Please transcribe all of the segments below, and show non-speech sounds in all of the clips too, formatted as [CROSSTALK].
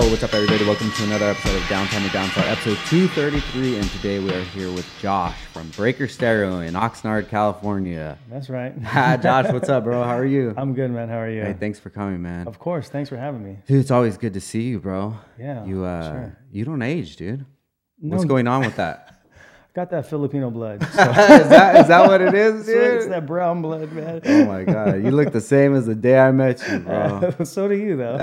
Yo, what's up, everybody? Welcome to another episode of Downtown to Downstar, episode 233. And today we are here with Josh from Breaker Stereo in Oxnard, California. That's right. [LAUGHS] Hi, Josh, what's up, bro? How are you? [LAUGHS] I'm good, man. How are you? Hey, thanks for coming, man. Of course. Thanks for having me. Dude, it's always good to see you, bro. Yeah, You uh, sure. you don't age, dude. What's going on with that? [LAUGHS] Got that Filipino blood. [LAUGHS] So is that is that what it is, [LAUGHS] it's dude? that brown blood, man. Oh my god, you look the same as the day I met you, bro. [LAUGHS] so do you, though.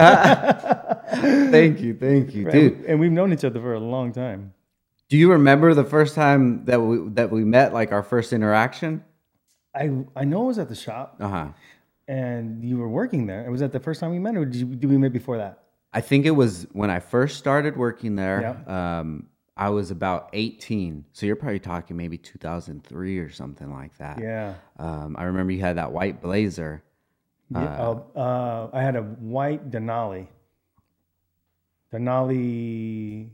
thank you, thank you, Right? dude. And we've known each other for a long time. Do you remember the first time that we that we met, like our first interaction? I I know it was at the shop, Uh huh. and you were working there. It was that the first time we met, or did, you, did we meet before that? I think it was when I first started working there. Um, I was about 18. So you're probably talking maybe 2003 or something like that. Yeah. Um, I remember you had that white blazer. yeah. Oh, uh, I had a white Denali. Denali.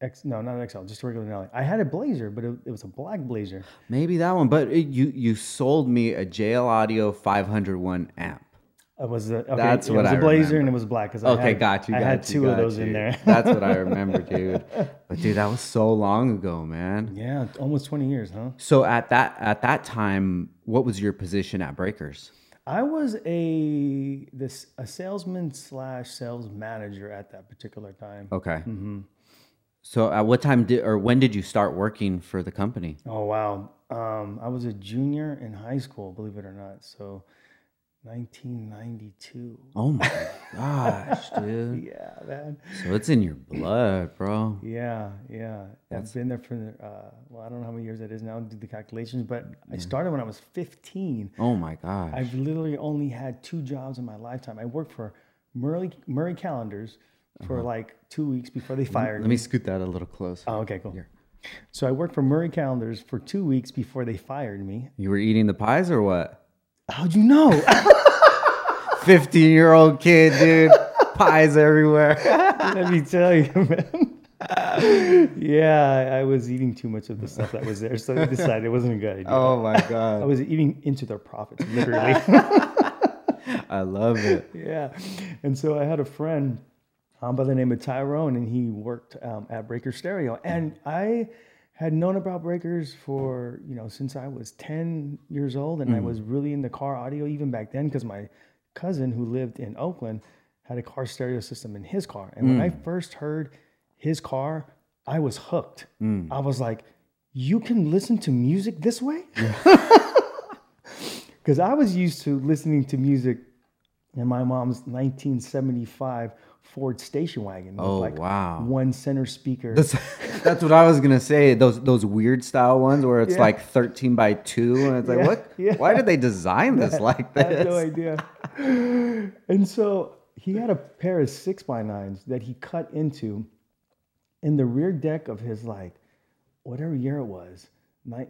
X, no, not XL, just a regular Denali. I had a blazer, but it, it was a black blazer. Maybe that one. But it, you you sold me a JL Audio 501 amp. It was a, okay, That's it what was I a blazer remember. and it was black. 'cause I Okay, had, got you. I had you, two of got those in there. That's what I [LAUGHS] remember, dude. But dude, that was so long ago, man. yeah, almost 20 years, huh? So at that at that time, what was your position at Breakers? I was a this a salesman slash sales manager at that particular time. Okay. Mm-hmm. So at what time did or when did you start working for the company? Oh wow, um, I was a junior in high school, believe it or not. So, 1992. Oh my gosh, [LAUGHS] dude. Yeah, man. So it's in your blood, bro. Yeah, yeah. I've been there for uh, well, I don't know how many years that is now. Do the calculations, but I started when I was 15. Oh my gosh. I've literally only had two jobs in my lifetime. I worked for Murray Marie Callender's for like two weeks before they fired Let me. Let me scoot that a little closer. Oh, okay, cool. Here. So I worked for Marie Callender's for two weeks before they fired me. You were eating the pies or what? How'd you know? [LAUGHS] 15 year old kid, dude. pies everywhere. [LAUGHS] Let me tell you, man. yeah, I was eating too much of the stuff that was there, so I decided it wasn't a good idea. Oh my god! I was eating into their profits, literally. [LAUGHS] I love it. yeah. And so I had a friend um, by the name of Tyrone, and he worked um, at Breaker Stereo. And I had known about Breakers for, you know, since I was 10 years old. And I mm. was really into car audio even back then because my cousin who lived in Oakland had a car stereo system in his car. And when I mm. first heard his car, I was hooked. Mm. I was like, you can listen to music this way? Because [LAUGHS] [LAUGHS] I was used to listening to music in my mom's 1975 Ford station wagon. with Oh, like wow. One center speaker. That's, [LAUGHS] that's what I was gonna say. Those those weird style ones where it's Yeah. like 13 by 2 and it's like Yeah, what yeah. why did they design this [LAUGHS] like I have no idea. and so he had a pair of six by nines that he cut into in the rear deck of his like whatever year it was, ni-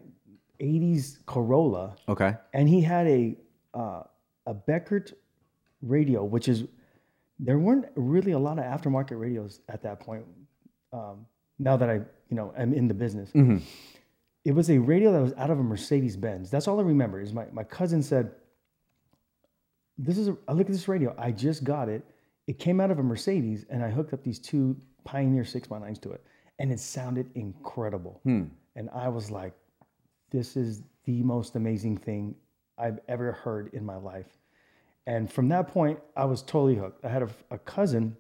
80s Corolla. Okay. and he had a uh, a Becker radio, which is there weren't really a lot of aftermarket radios at that point. Um, now that I you know am in the business, it was a radio that was out of a Mercedes Benz. That's all I remember. Is my my cousin said, "This is a, I look at this radio. I just got it. It came out of a Mercedes, and I hooked up these two Pioneer six by nines to it, and it sounded incredible. And I was like, this is the most amazing thing I've ever heard in my life. And from that point, I was totally hooked. I had a, a cousin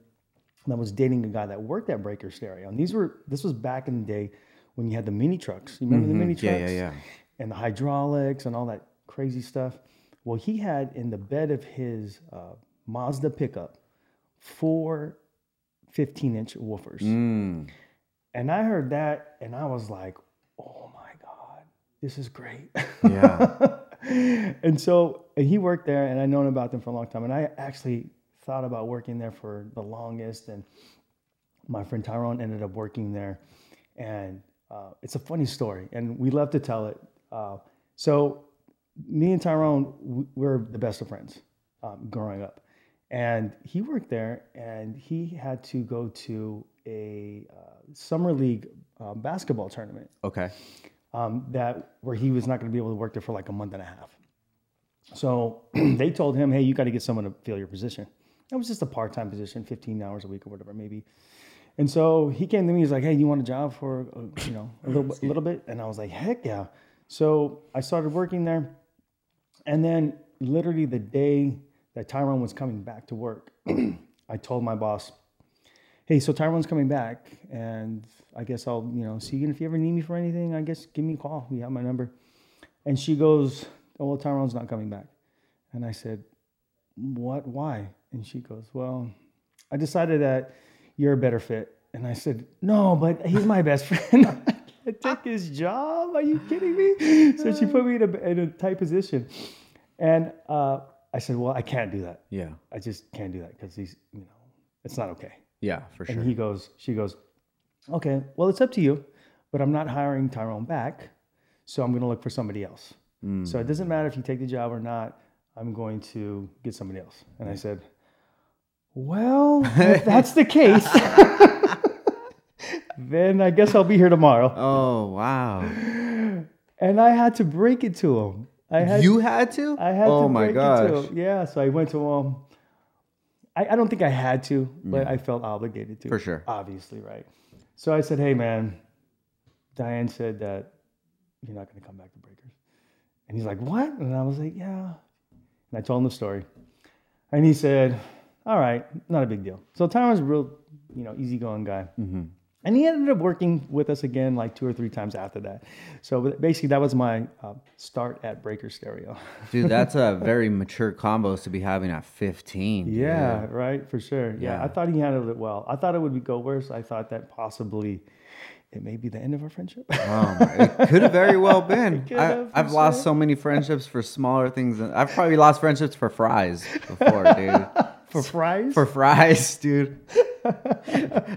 that was dating a guy that worked at Breaker Stereo. And these were, this was back in the day when you had the mini trucks. You remember the mini trucks? Yeah, yeah, yeah. And the hydraulics and all that crazy stuff. Well, he had in the bed of his uh, Mazda pickup four 15 inch woofers. Mm. And I heard that and I was like, oh my God, this is great. Yeah. [LAUGHS] and so and he worked there and I'd known about them for a long time. And I actually thought about working there for the longest. And my friend Tyrone ended up working there. And uh, it's a funny story. And we love to tell it. Uh, so me and Tyrone, we're the best of friends um, growing up. And he worked there and he had to go to a uh, summer league uh, basketball tournament Okay. Um, that where he was not going to be able to work there for like a month and a half. So [CLEARS THROAT] they told him, "Hey, you got to get someone to fill your position." It was just a part time position, 15 hours a week or whatever, maybe. And so he came to me. He's like, "Hey, you want a job for a, you know a little, a little bit?" And I was like, "Heck yeah!" So I started working there, and then literally the day that Tyrone was coming back to work, [CLEARS THROAT] I told my boss, "Hey, so Tyrone's coming back, and I guess I'll you know see you. And if you ever need me for anything, I guess give me a call. You have my number." And she goes, "Oh well, Tyrone's not coming back." And I said, "What? Why?" And she goes, "Well, I decided that." you're a better fit. And I said, no, but he's my best [LAUGHS] friend. I took his job. Are you kidding me? So she put me in a, in a tight position. And uh, I said, well, I can't do that. Yeah. I just can't do that because he's, you know, it's not okay. Yeah, for sure. And he goes, she goes, okay, well, it's up to you, but I'm not hiring Tyrone back. So I'm going to look for somebody else. Mm. So it doesn't matter if you take the job or not. I'm going to get somebody else. And I said, well, [LAUGHS] if that's the case, [LAUGHS] then I guess I'll be here tomorrow. Oh, wow. And I had to break it to him. I had You had to? I had oh to my break gosh. it to him. Yeah, so I went to him. I, I don't think I had to, but I felt obligated to. For sure. Obviously, right. So I said, hey man, Diane said that you're not gonna come back to Breakers. And he's like, What? And I was like, Yeah. And I told him the story. And he said, all right, not a big deal. So Tyrone's a real, you know, easygoing guy. Mm-hmm. And he ended up working with us again like two or three times after that. So basically, that was my uh, start at Breaker Stereo. [LAUGHS] dude, that's a very mature combos to be having at 15. Yeah, dude. right, for sure. Yeah. yeah, I thought he handled it well. I thought it would go worse. I thought that possibly it may be the end of our friendship. oh, it could have very well [LAUGHS] been. I, have lost so many friendships for smaller things. I've probably lost friendships for fries before, dude. [LAUGHS] For fries? For fries, dude.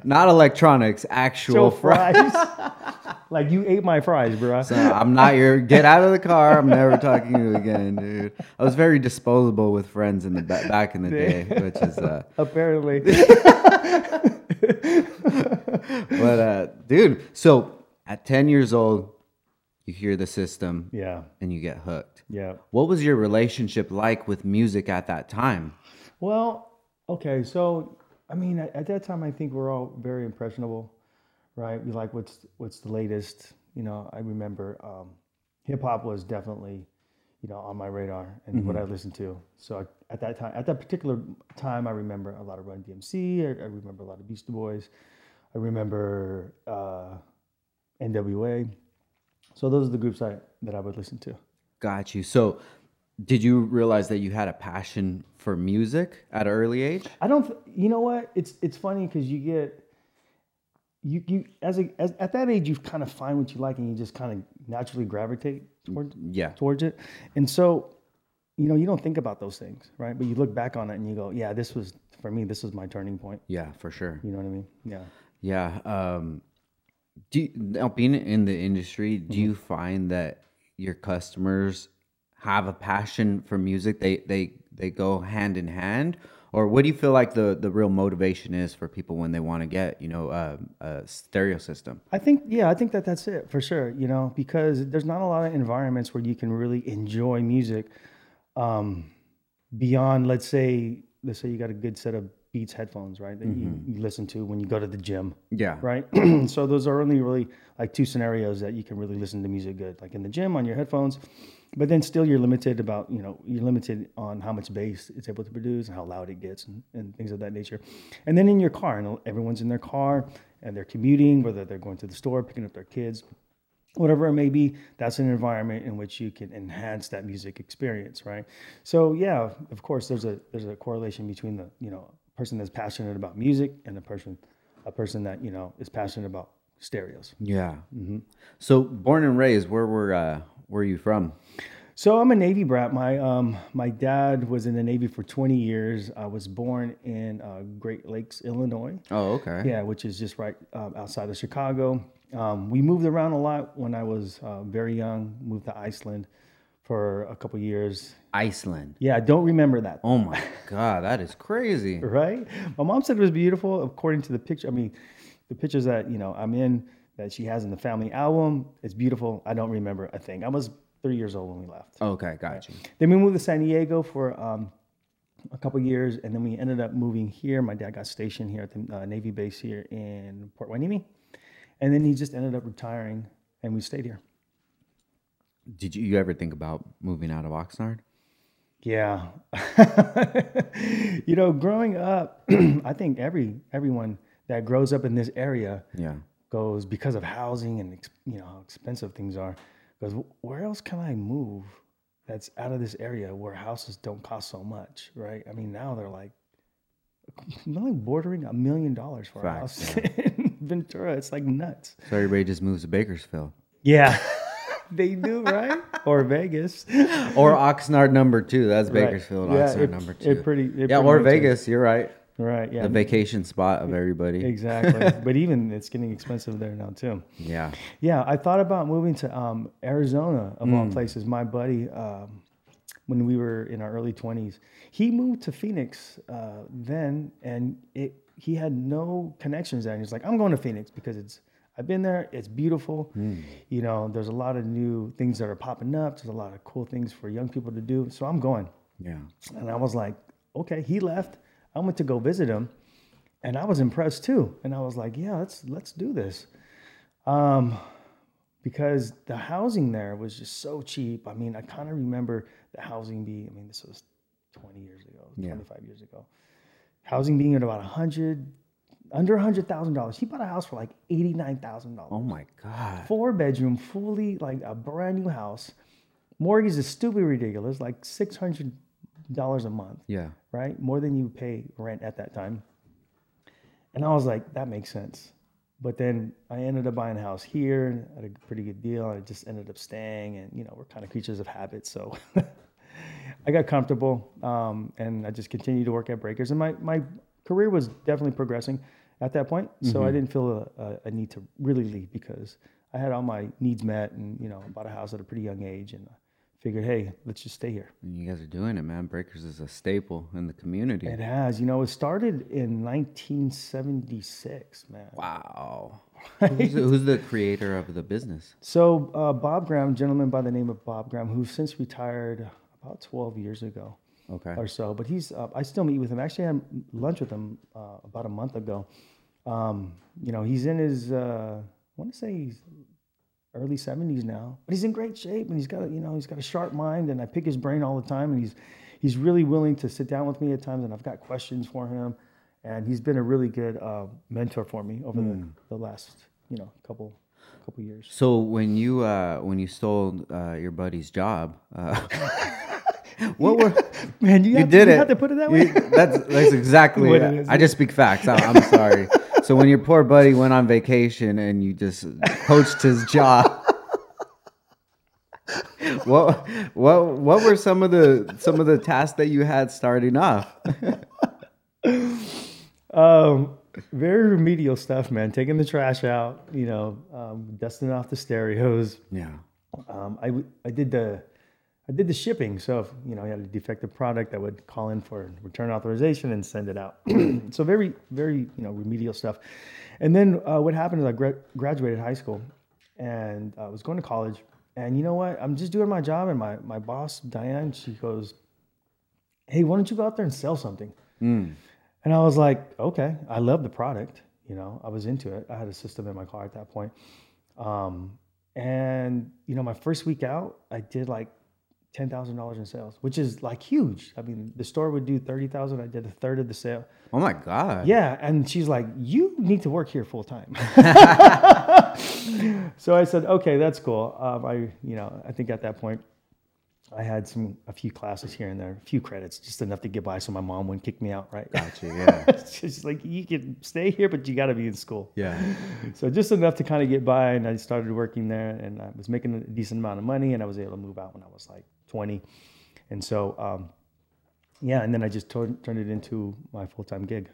Not electronics, actual fries. fries. [LAUGHS] like you ate my fries, bro. So I'm not your. Get out of the car. I'm never talking to you again, dude. I was very disposable with friends in the back in the day, [LAUGHS] which is uh, apparently. [LAUGHS] but uh, dude, so at 10 years old, you hear the system, yeah, and you get hooked. Yeah. What was your relationship like with music at that time? Well, okay, so I mean, at, at that time, I think we're all very impressionable, right? We like what's what's the latest. You know, I remember um, hip hop was definitely, you know, on my radar and mm-hmm. what I listened to. So I, at that time, at that particular time, I remember a lot of Run DMC. I, I remember a lot of Beastie Boys. I remember uh, NWA. So those are the groups I that I would listen to. Got you. So did you realize that you had a passion for music at an early age? I don't. You know what? It's it's funny because you get you you as a as, at that age you kind of find what you like and you just kind of naturally gravitate towards yeah towards it. And so, you know, you don't think about those things, right? But you look back on it and you go, yeah, this was for me. This was my turning point. Yeah, for sure. You know what I mean? Yeah. Yeah. Um, do you, now being in the industry, do mm-hmm. you find that your customers have a passion for music? They they they go hand in hand, or what do you feel like the the real motivation is for people when they want to get you know a, a stereo system? I think yeah, I think that that's it for sure. You know, because there's not a lot of environments where you can really enjoy music um, beyond, let's say, let's say you got a good set of Beats headphones, right? That mm-hmm. you, you, listen to when you go to the gym. Yeah. Right. [CLEARS THROAT] so those are only really like two scenarios that you can really listen to music good, like in the gym on your headphones, but then still you're limited about you know you're limited on how much bass it's able to produce and how loud it gets and, and things of that nature. And then in your car, and everyone's in their car and they're commuting, whether they're going to the store, picking up their kids, whatever it may be that's an environment in which you can enhance that music experience right so yeah of course there's a there's a correlation between the you know person that's passionate about music and a person a person that you know is passionate about stereos. Yeah. Mm-hmm. So born and raised, where were uh, where are you from? So I'm a Navy brat. My um, my dad was in the Navy for 20 years. I was born in uh, Great Lakes, Illinois. Oh, okay. Yeah, which is just right um, outside of Chicago. Um, we moved around a lot when I was uh, very young. Moved to Iceland for a couple years. Iceland. Yeah, I don't remember that. Oh my god, that is crazy. [LAUGHS] right? My mom said it was beautiful according to the picture. I mean, the pictures that, you know, I'm in that she has in the family album, it's beautiful. I don't remember a thing. I was 3 years old when we left. Okay, got you. Then we moved to San Diego for um, a couple years, and then we ended up moving here. My dad got stationed here at the uh, Navy base here in Port Hueneme, and then he just ended up retiring, and we stayed here. Did you ever think about moving out of Oxnard? Yeah, [LAUGHS] you know, growing up, [CLEARS THROAT] I think every everyone that grows up in this area Yeah. Goes because of housing and you know how expensive things are. Goes where else can I move that's out of this area where houses don't cost so much, right? I mean now they're like [LAUGHS] nothing bordering a million dollars for a house [LAUGHS] in Ventura. It's like nuts. So everybody just moves to Bakersfield Yeah, [LAUGHS] they do right or Vegas. or Oxnard number two. That's Right. Bakersfield. Yeah, Oxnard it- number it two. pretty- it yeah, pretty or is. Vegas. You're right. Right. Yeah. The vacation spot of everybody. exactly. [LAUGHS] but even it's getting expensive there now too. Yeah. Yeah, I thought about moving to um, Arizona of Hmm. all places. My buddy, um, when we were in our early twenties, he moved to Phoenix uh, then, and it he had no connections there. And he's like, "I'm going to Phoenix because it's I've been there. It's beautiful. Hmm. You know, there's a lot of new things that are popping up. There's a lot of cool things for young people to do. So I'm going." Yeah. And I was like, okay, he left. I went to go visit him and I was impressed too. And I was like, yeah, let's let's do this. Um because the housing there was just so cheap. I mean, I kind of remember the housing being, I mean, this was 20 years ago, Yeah. 25 years ago. Housing being at about a 100 under a $100,000. He bought a house for like $89,000 Oh my God. four bedroom, fully like a brand new house. Mortgage is stupid ridiculous, like six hundred dollars a month, Yeah. right? More than you pay rent at that time. And I was like, that makes sense. But then I ended up buying a house here and at a pretty good deal. And I just ended up staying, and you know we're kind of creatures of habit, so [LAUGHS] I got comfortable, um, and I just continued to work at Breakers. And my my career was definitely progressing at that point, so I didn't feel a, a, a need to really leave because I had all my needs met, and you know bought a house at a pretty young age, and figured, hey, let's just stay here. And you guys are doing it, man. Breakers is a staple in the community. It has, you know, it started in 1976, man. Wow. [LAUGHS] who's, the, who's the creator of the business? So uh, Bob Graham, gentleman by the name of Bob Graham, who since retired about 12 years ago Okay. or so, but he's uh, I still meet with him. Actually, I had lunch with him uh, about a month ago. Um, you know, he's in his uh, I want to say he's early 70s now, but he's in great shape and he's got a, you know he's got a sharp mind and I pick his brain all the time and he's he's really willing to sit down with me at times and I've got questions for him and he's been a really good uh, mentor for me over the, the last you know couple couple years. So when you uh, when you stole uh, your buddy's job, uh, [LAUGHS] what were Man, you, you have, did you it? have to put it that You- way. that's that's exactly. [LAUGHS] What it is. I just speak facts. I, I'm sorry. [LAUGHS] So when your poor buddy went on vacation and you just poached his job. What what what were some of the some of the tasks that you had starting off? Um, very remedial stuff, man. Taking the trash out, you know, um, dusting off the stereos. Yeah. Um, I, I did the I did the shipping. So if you know you had a defective product, I would call in for return authorization and send it out. [CLEARS THROAT] so very very you know remedial stuff. And then uh, what happened is I gra- graduated high school and I was going to college. And you know what? I'm just doing my job. And my my boss Diane, she goes, "Hey, why don't you go out there and sell something?" And I was like, okay, I love the product. You know, I was into it. I had a system in my car at that point. Um, and you know, my first week out, I did like ten thousand dollars in sales, which is like huge. I mean, the store would do thirty thousand. I did a third of the sale. Oh my god. Yeah, and she's like, "You need to work here full time." [LAUGHS] [LAUGHS] so I said, "Okay, that's cool." Um, I, you know, I think at that point, I had some a few classes here and there, a few credits, just enough to get by, so my mom wouldn't kick me out. Right? Gotcha. Yeah. [LAUGHS] She's like, "You can stay here, but you got to be in school." Yeah. [LAUGHS] So just enough to kind of get by, and I started working there, and I was making a decent amount of money, and I was able to move out when I was like 20, and so um, yeah, and then I just turned turned it into my full time gig.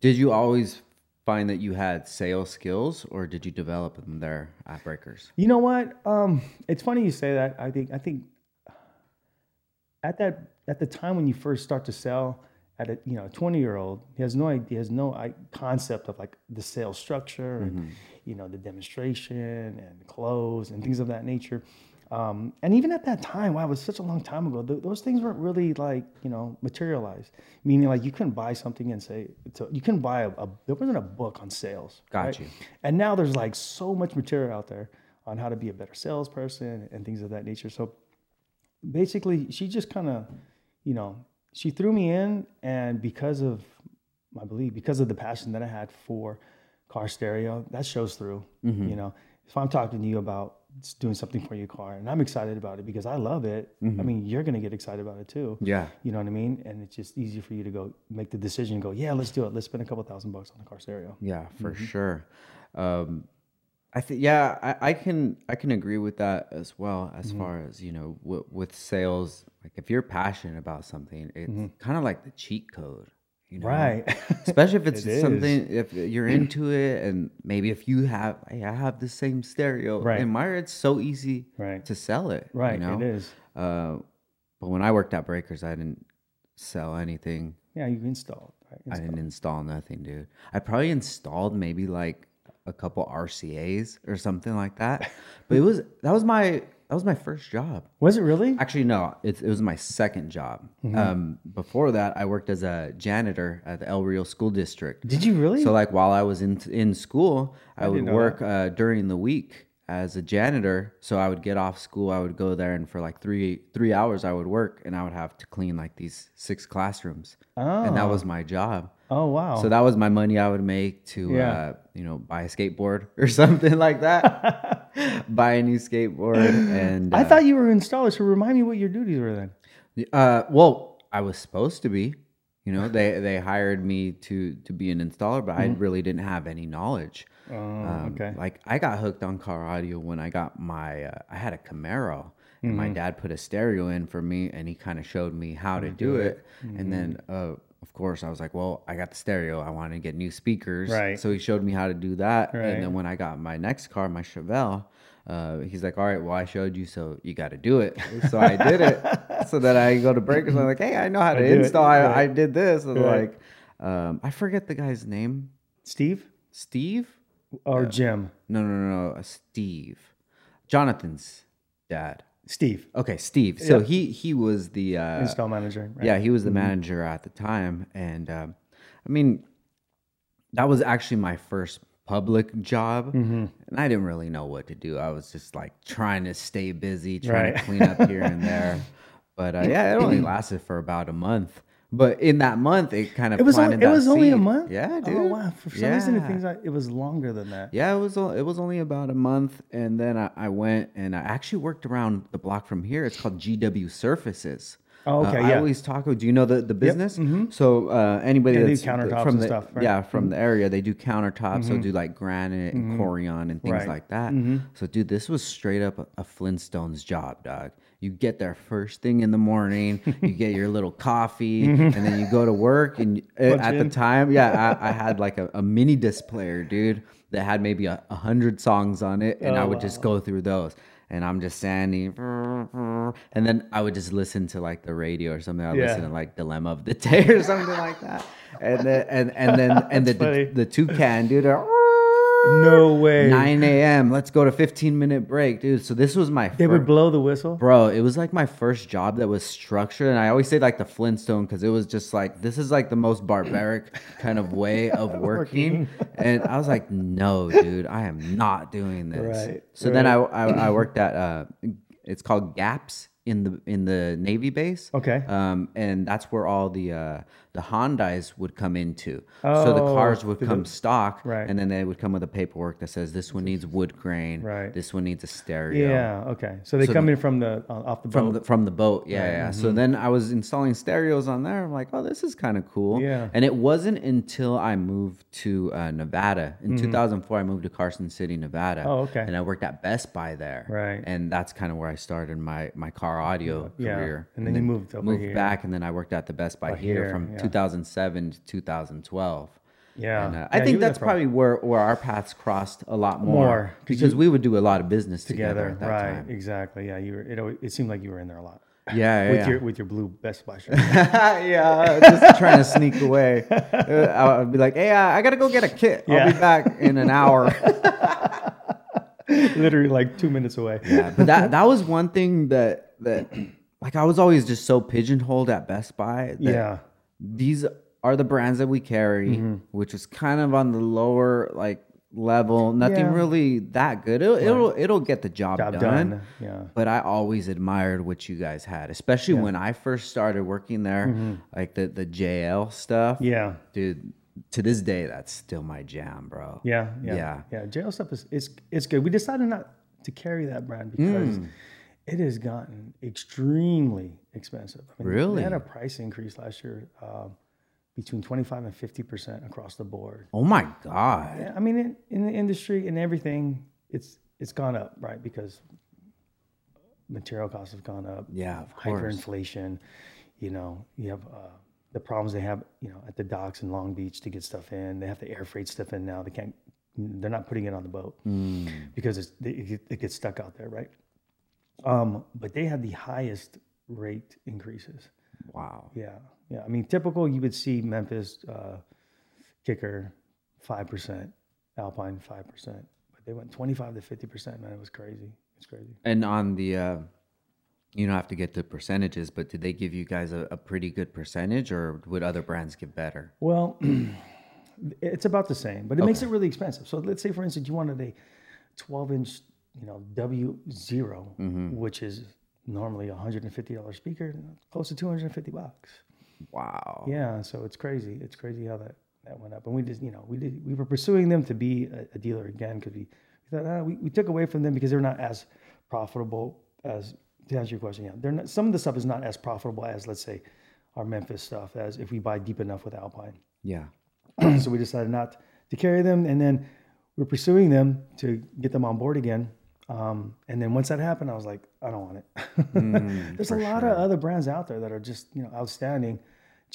Did you always find that you had sales skills, or did you develop them there at Breakers? You know what? Um, it's funny you say that. I think I think at that at the time when you first start to sell at a you know a 20 year old he has no idea has no i- concept of like the sales structure and you know the demonstration and close and things of that nature Um, and even at that time, wow, it was such a long time ago. Th- those things weren't really like you know materialized. Meaning, like you couldn't buy something and say so you couldn't buy a, a there wasn't a book on sales. Got right? you. And now there's like so much material out there on how to be a better salesperson and things of that nature. So basically, she just kind of, you know, she threw me in, and because of, I believe, because of the passion that I had for car stereo, that shows through. You know, if I'm talking to you about doing something for your car, and I'm excited about it because I love it, I mean, you're gonna get excited about it too. Yeah. You know what I mean? And it's just easy for you to go make the decision, and go, yeah, let's do it. Let's spend a couple thousand bucks on the car stereo. Yeah, for Mm-hmm. sure. Um, I think yeah, I, I can I can agree with that as well. As Mm-hmm. far as you know, w- with sales, like if you're passionate about something, it's kind of like the cheat code, you know? Mm-hmm. Right. [LAUGHS] Especially if it's It is. something if you're into it, and maybe if you have, hey, I have the same stereo Right. in my, it's so easy Right. to sell it, you Right. know? It is. Uh, but when I worked at Breakers, I didn't sell anything. Yeah, you installed. Right? I didn't install nothing, dude. I probably installed maybe like a couple RCA's or something like that. [LAUGHS] But it was that was my that was my first job. Was it really? Actually, no, it, it was my second job. Um, before that, I worked as a janitor at the El Rio School District. Did you really? So like while I was in in school, I, would work uh, during the week as a janitor. So I would get off school, I would go there, and for like three three hours, I would work, and I would have to clean like these six classrooms, and that was my job. Oh wow. So that was my money I would make to, Yeah. uh, you know, buy a skateboard [LAUGHS] or something like that. [LAUGHS] buy a new skateboard, and I uh, thought you were an installer. So remind me what your duties were then. uh, well, I was supposed to be. You know, they they hired me to to be an installer, but I really didn't have any knowledge. Oh, Um, okay. Like I got hooked on car audio when I got my uh, I had a Camaro. And my dad put a stereo in for me, and he kind of showed me how to do it. And then, uh, of course, I was like, "Well, I got the stereo. I want to get new speakers." Right. So he showed me how to do that. Right. And then when I got my next car, my Chevelle, uh, he's like, "All right, well, I showed you, so you got to do it." [LAUGHS] So I did it. so that I go to breakers. I'm like, "Hey, I know how to it." install. I, Right. I did this." And Right. like, um, I forget the guy's name. Steve Steve. or Jim? No, no, no, no. Steve. Jonathan's dad. Steve, Okay, Steve. So Yeah. he he was the uh, install manager. Right? yeah he was the manager at the time, and um, I mean that was actually my first public job, Mm-hmm. and I didn't really know what to do. I was just like trying to stay busy, trying Right. to clean up here and there. [LAUGHS] But uh, yeah, it only [CLEARS THROAT] lasted for about a month. But in that month, it kind of It was only, it was only a month. Yeah, dude. Oh wow! For some reason, it Yeah. things like it was longer than that. Yeah, it was it was only about a month, and then I, I went and I actually worked around the block from here. It's called GW Surfaces. Oh, Uh, okay, I always talk. About do you know the the business? So uh, anybody They do that's countertops from and the stuff, right? Mm-hmm. yeah from the area, they do countertops. They'll do like granite and corian and things Right. Mm-hmm. like that. So dude, this was straight up a, a Flintstones job, dog. You get there first thing in the morning. you get your little [LAUGHS] coffee, and then you go to work. And uh, Punch at the time, yeah, I, I [LAUGHS] had like a, a mini disc player, dude, that had maybe a, a hundred songs on it, and I Oh, would just go through those. And I'm just standing, and then I would just listen to like the radio or something. I would Yeah. listen to like Dilemma of the Day [LAUGHS] or something like that. And then and and then and the, the the toucan dude. uh, No way. 9 a.m. Let's go to 15 minute break, dude. So this was my They fir- would blow the whistle. Bro, it was like my first job that was structured. And I always say like the Flintstone because it was just like, this is like the most barbaric kind of way of [LAUGHS] working. and I was like, no, dude, I am not doing this. Right, So then I, I, I worked at, uh, it's called Gaps in the in the Navy base. Okay. Um, and that's where all the uh, the Hondas would come into. so the Oh, cars would come stock, Right. and then they would come with a paperwork that says this one needs wood grain, Right. This one needs a stereo Yeah. Okay. So they So come the- in from the uh, off the from boat. the from the boat. Yeah, yeah. So mm-hmm. then I was installing stereos on there. I'm like, oh, this is kind of cool. Yeah. And it wasn't until I moved to uh, Nevada in 2004. I moved to Carson City, Nevada. Mm-hmm. Oh, okay. And I worked at Best Buy there. Right. And that's kind of where I started my my car audio Yeah. career. And then you moved over moved here. back, and then I worked at the Best Buy Oh, here, here, from yeah. 2007 to 2012. yeah. And, uh, Yeah, I think that's probably where, where our paths crossed a lot more, More, 'cause because we would do a lot of business together, together. at that Right. time. Exactly. Yeah. You were. It, always, it seemed like you were in there a lot. Yeah, yeah, [LAUGHS] with yeah. your with your blue Best Buy shirt. [LAUGHS] yeah, just trying to sneak away. [LAUGHS] Uh, I'd be like, "Hey, uh, I gotta go get a kit. I'll be back in an hour." literally like two minutes away. Yeah, but that that was one thing that that like I was always just so pigeonholed at Best Buy. That Yeah. These are the brands that we carry, Mm-hmm. which is kind of on the lower like level. Nothing Yeah. really that good. It'll it'll, it'll get the job, Job done. done. Yeah. But I always admired what you guys had, especially when I first started working there, like the the JL stuff. Mm-hmm. Yeah. dude. To this day, that's still my jam, bro. Yeah, yeah, Yeah. yeah. JL stuff is it's it's good. We decided not to carry that brand because Mm. it has gotten extremely expensive. I mean, Really? They had a price increase last year um, between twenty five and fifty percent across the board. Oh my god. Yeah, I mean, in, in the industry and everything, it's it's gone up, right? Because material costs have gone up. Yeah, of course. hyperinflation. You know, you have uh, the problems they have, you know, at the docks in Long Beach to get stuff in. They have to air freight stuff in now. They can't. They're not putting it on the boat Hmm. because it's, it, it gets stuck out there, right? Um, but they had the highest rate increases. Wow. Yeah, yeah. I mean, typical you would see Memphis uh, kicker five percent, Alpine five percent, but they went twenty five to fifty percent. Man, it was crazy. It's crazy. And on the, uh, you don't have to get the percentages, but did they give you guys a, a pretty good percentage, or would other brands give better? Well, [CLEARS THROAT] it's about the same, but it makes it really expensive. So let's say, for instance, you wanted a 12 inch, you know, W 0 which is normally a $150 speaker, close to 250 bucks. Wow. Yeah, so it's crazy. It's crazy how that, that went up. And we just, you know, we did, we were pursuing them to be a, a dealer again because we, we thought ah, we, we took away from them because they're not as profitable as to answer your question. Yeah, they're not. Some of the stuff is not as profitable as let's say our Memphis stuff as if we buy deep enough with Alpine. Yeah. [CLEARS THROAT] so we decided not to carry them, and then we're pursuing them to get them on board again. Um, and then once that happened, I was like, I don't want it. [LAUGHS] There's a lot of other brands out there that are just you know outstanding.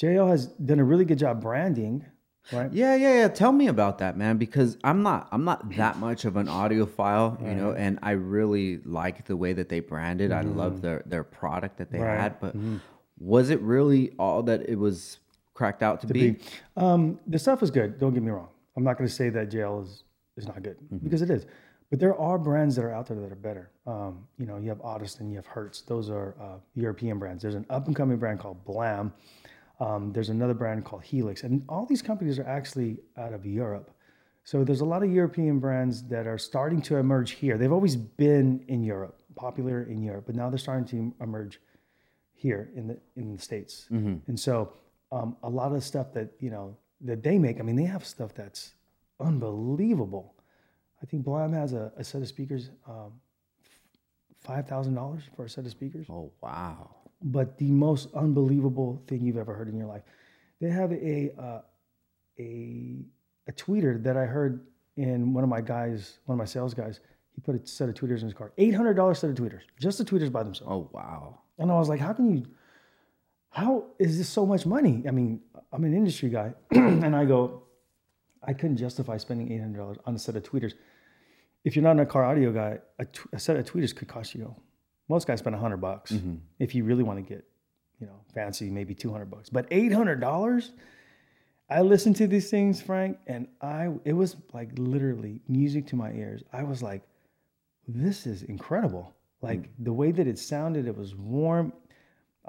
JL has done a really good job branding, right? Yeah, yeah, yeah. Tell me about that, man, because I'm not I'm not that much of an audiophile, you know, and I really like the way that they branded. I love their their product that they Mm-hmm. Right. Mm-hmm. had, but was it really all that it was cracked out to, be? Um, the stuff is good. Don't get me wrong. I'm not going to say that JL is is not good because it is. But there are brands that are out there that are better. Um, you know, you have Audison, you have Hertz. Those are uh, European brands. There's an up and coming brand called Blam. Um, there's another brand called Helix, and all these companies are actually out of Europe. So there's a lot of European brands that are starting to emerge here. They've always been in Europe, popular in Europe, but now they're starting to emerge here in the in the states. And so um, a lot of stuff that you know that they make, I mean, they have stuff that's unbelievable. I think Blam has a, a set of speakers, um, five thousand dollars for a set of speakers Oh wow. but the most unbelievable thing you've ever heard in your life. They have a uh, a a tweeter that I heard in one of my guys, one of my sales guys. He put a set of tweeters in his car. Eight hundred dollars set of tweeters, just the tweeters by themselves. Oh wow. And I was like, how can you? How is this so much money? I mean, I'm an industry guy, [CLEARS THROAT] and I go, I couldn't justify spending eight hundred dollars on a set of tweeters. If you're not a car audio guy, a, t- a set of tweeters could cost you. Most guys spend hundred bucks mm-hmm. if you really want to get, you know, fancy, maybe two hundred bucks. But eight hundred dollars. I listened to these things, Frank, and I it was like literally music to my ears. I was like, this is incredible. Like mm. the way that it sounded, it was warm.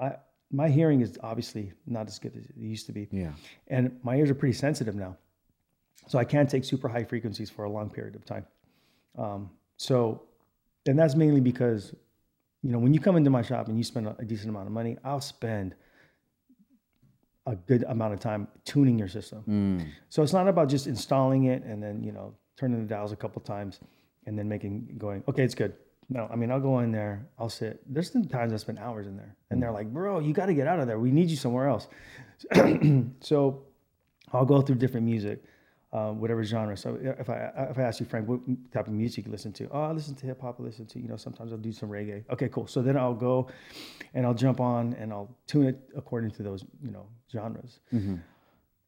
I my hearing is obviously not as good as it used to be. Yeah. And my ears are pretty sensitive now. So I can't take super high frequencies for a long period of time. Um, so, and that's mainly because, you know, when you come into my shop and you spend a, decent amount of money, I'll spend a good amount of time tuning your system. So it's not about just installing it and then, you know, turning the dials a couple times and then making going, okay, it's good. No, I mean, I'll go in there, I'll sit. There's been times I spend hours in there and they're like, bro, you got to get out of there. We need you somewhere else. [CLEARS THROAT] so I'll go through different music, uh, whatever genre. So if I if I ask you, Frank, what type of music you listen to? Oh, I listen to hip hop. I listen to you know sometimes I'll do some reggae. Okay, cool. So then I'll go, and I'll jump on and I'll tune it according to those you know genres.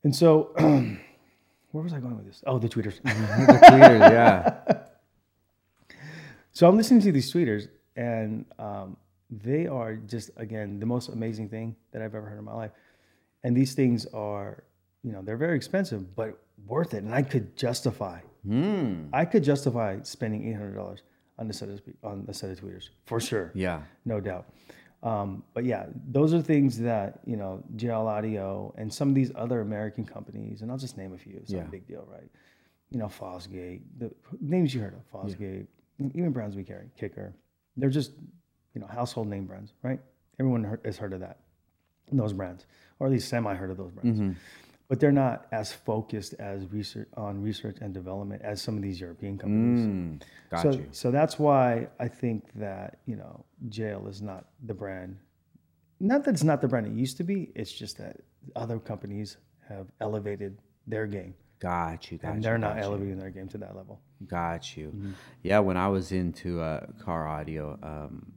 And so, [CLEARS THROAT] where was I going with this? Oh, the tweeters. [LAUGHS] the tweeters, yeah. [LAUGHS] So I'm listening to these tweeters, and um, they are just again the most amazing thing that I've ever heard in my life. And these things are you know, they're very expensive, but worth it. And I could justify, Hmm. I could justify spending eight hundred dollars on the set of on the set of tweeters for sure, Yeah. no doubt. Um, but yeah, those are things that you know, JL Audio and some of these other American companies, and I'll just name a few. It's not Yeah. a big deal, right? You know, Fosgate, the names you heard of, Fosgate, even brands we carry, Kicker. They're just you know household name brands, right? Everyone has heard of that, those brands, or at least semi heard of those brands. But they're not as focused as research on research and development as some of these European companies. Mm. Got So, you. so that's why I think that you know JL is not the brand. Not that it's not the brand it used to be. It's just that other companies have elevated their game, Got you. Got and they're not got you. elevating their game to that level. Got you. Mm-hmm. Yeah, when I was into uh, car audio, um,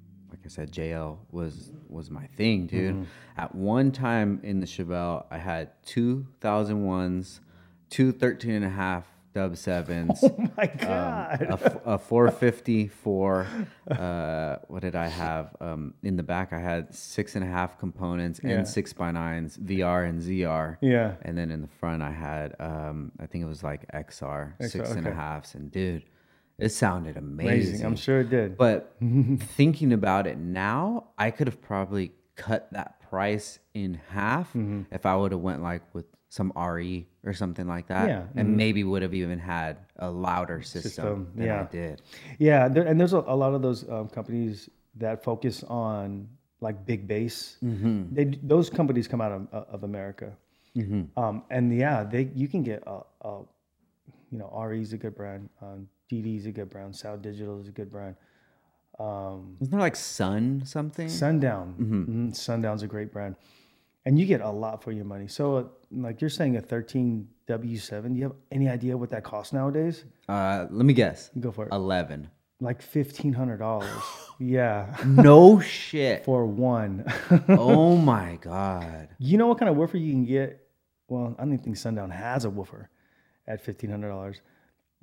I said, JL was was my thing, dude. Mm-hmm. At one time in the Chevelle, I had two thousand ones, two 13 and a half dub sevens, [LAUGHS] Oh my um, god! a, f- a 454. Uh, what did I have? Um, in the back, I had six and a half components Yeah. and six by nines, VR and ZR. yeah, And then in the front, I had, um, I think it was like XR, XR, six and a okay. halves. And dude, it sounded amazing. amazing. I'm sure it did. But [LAUGHS] thinking about it now, I could have probably cut that price in half Mm-hmm. if I would have went like with some RE or something like that. Yeah, mm-hmm. And maybe would have even had a louder system, System, than I did. Yeah, there, and there's a, a lot of those um, companies that focus on like big bass. Mm-hmm. They those companies come out of, of America, um, and yeah, they you can get a, a you know RE is a good brand, um, DD is a good brand, Sound Digital is a good brand. Um, Isn't there like Sun something? Sundown, Mm-hmm. Mhm, Sundown's a great brand, and you get a lot for your money. So, uh, like you're saying, a 13 W7. Do you have any idea what that costs nowadays? Uh, let me guess. Go for it. 11. Like fifteen hundred dollars. [GASPS] yeah. No shit. for one. [LAUGHS] oh my God. you know what kind of woofer you can get? Well, I don't even think Sundown has a woofer at fifteen hundred dollars,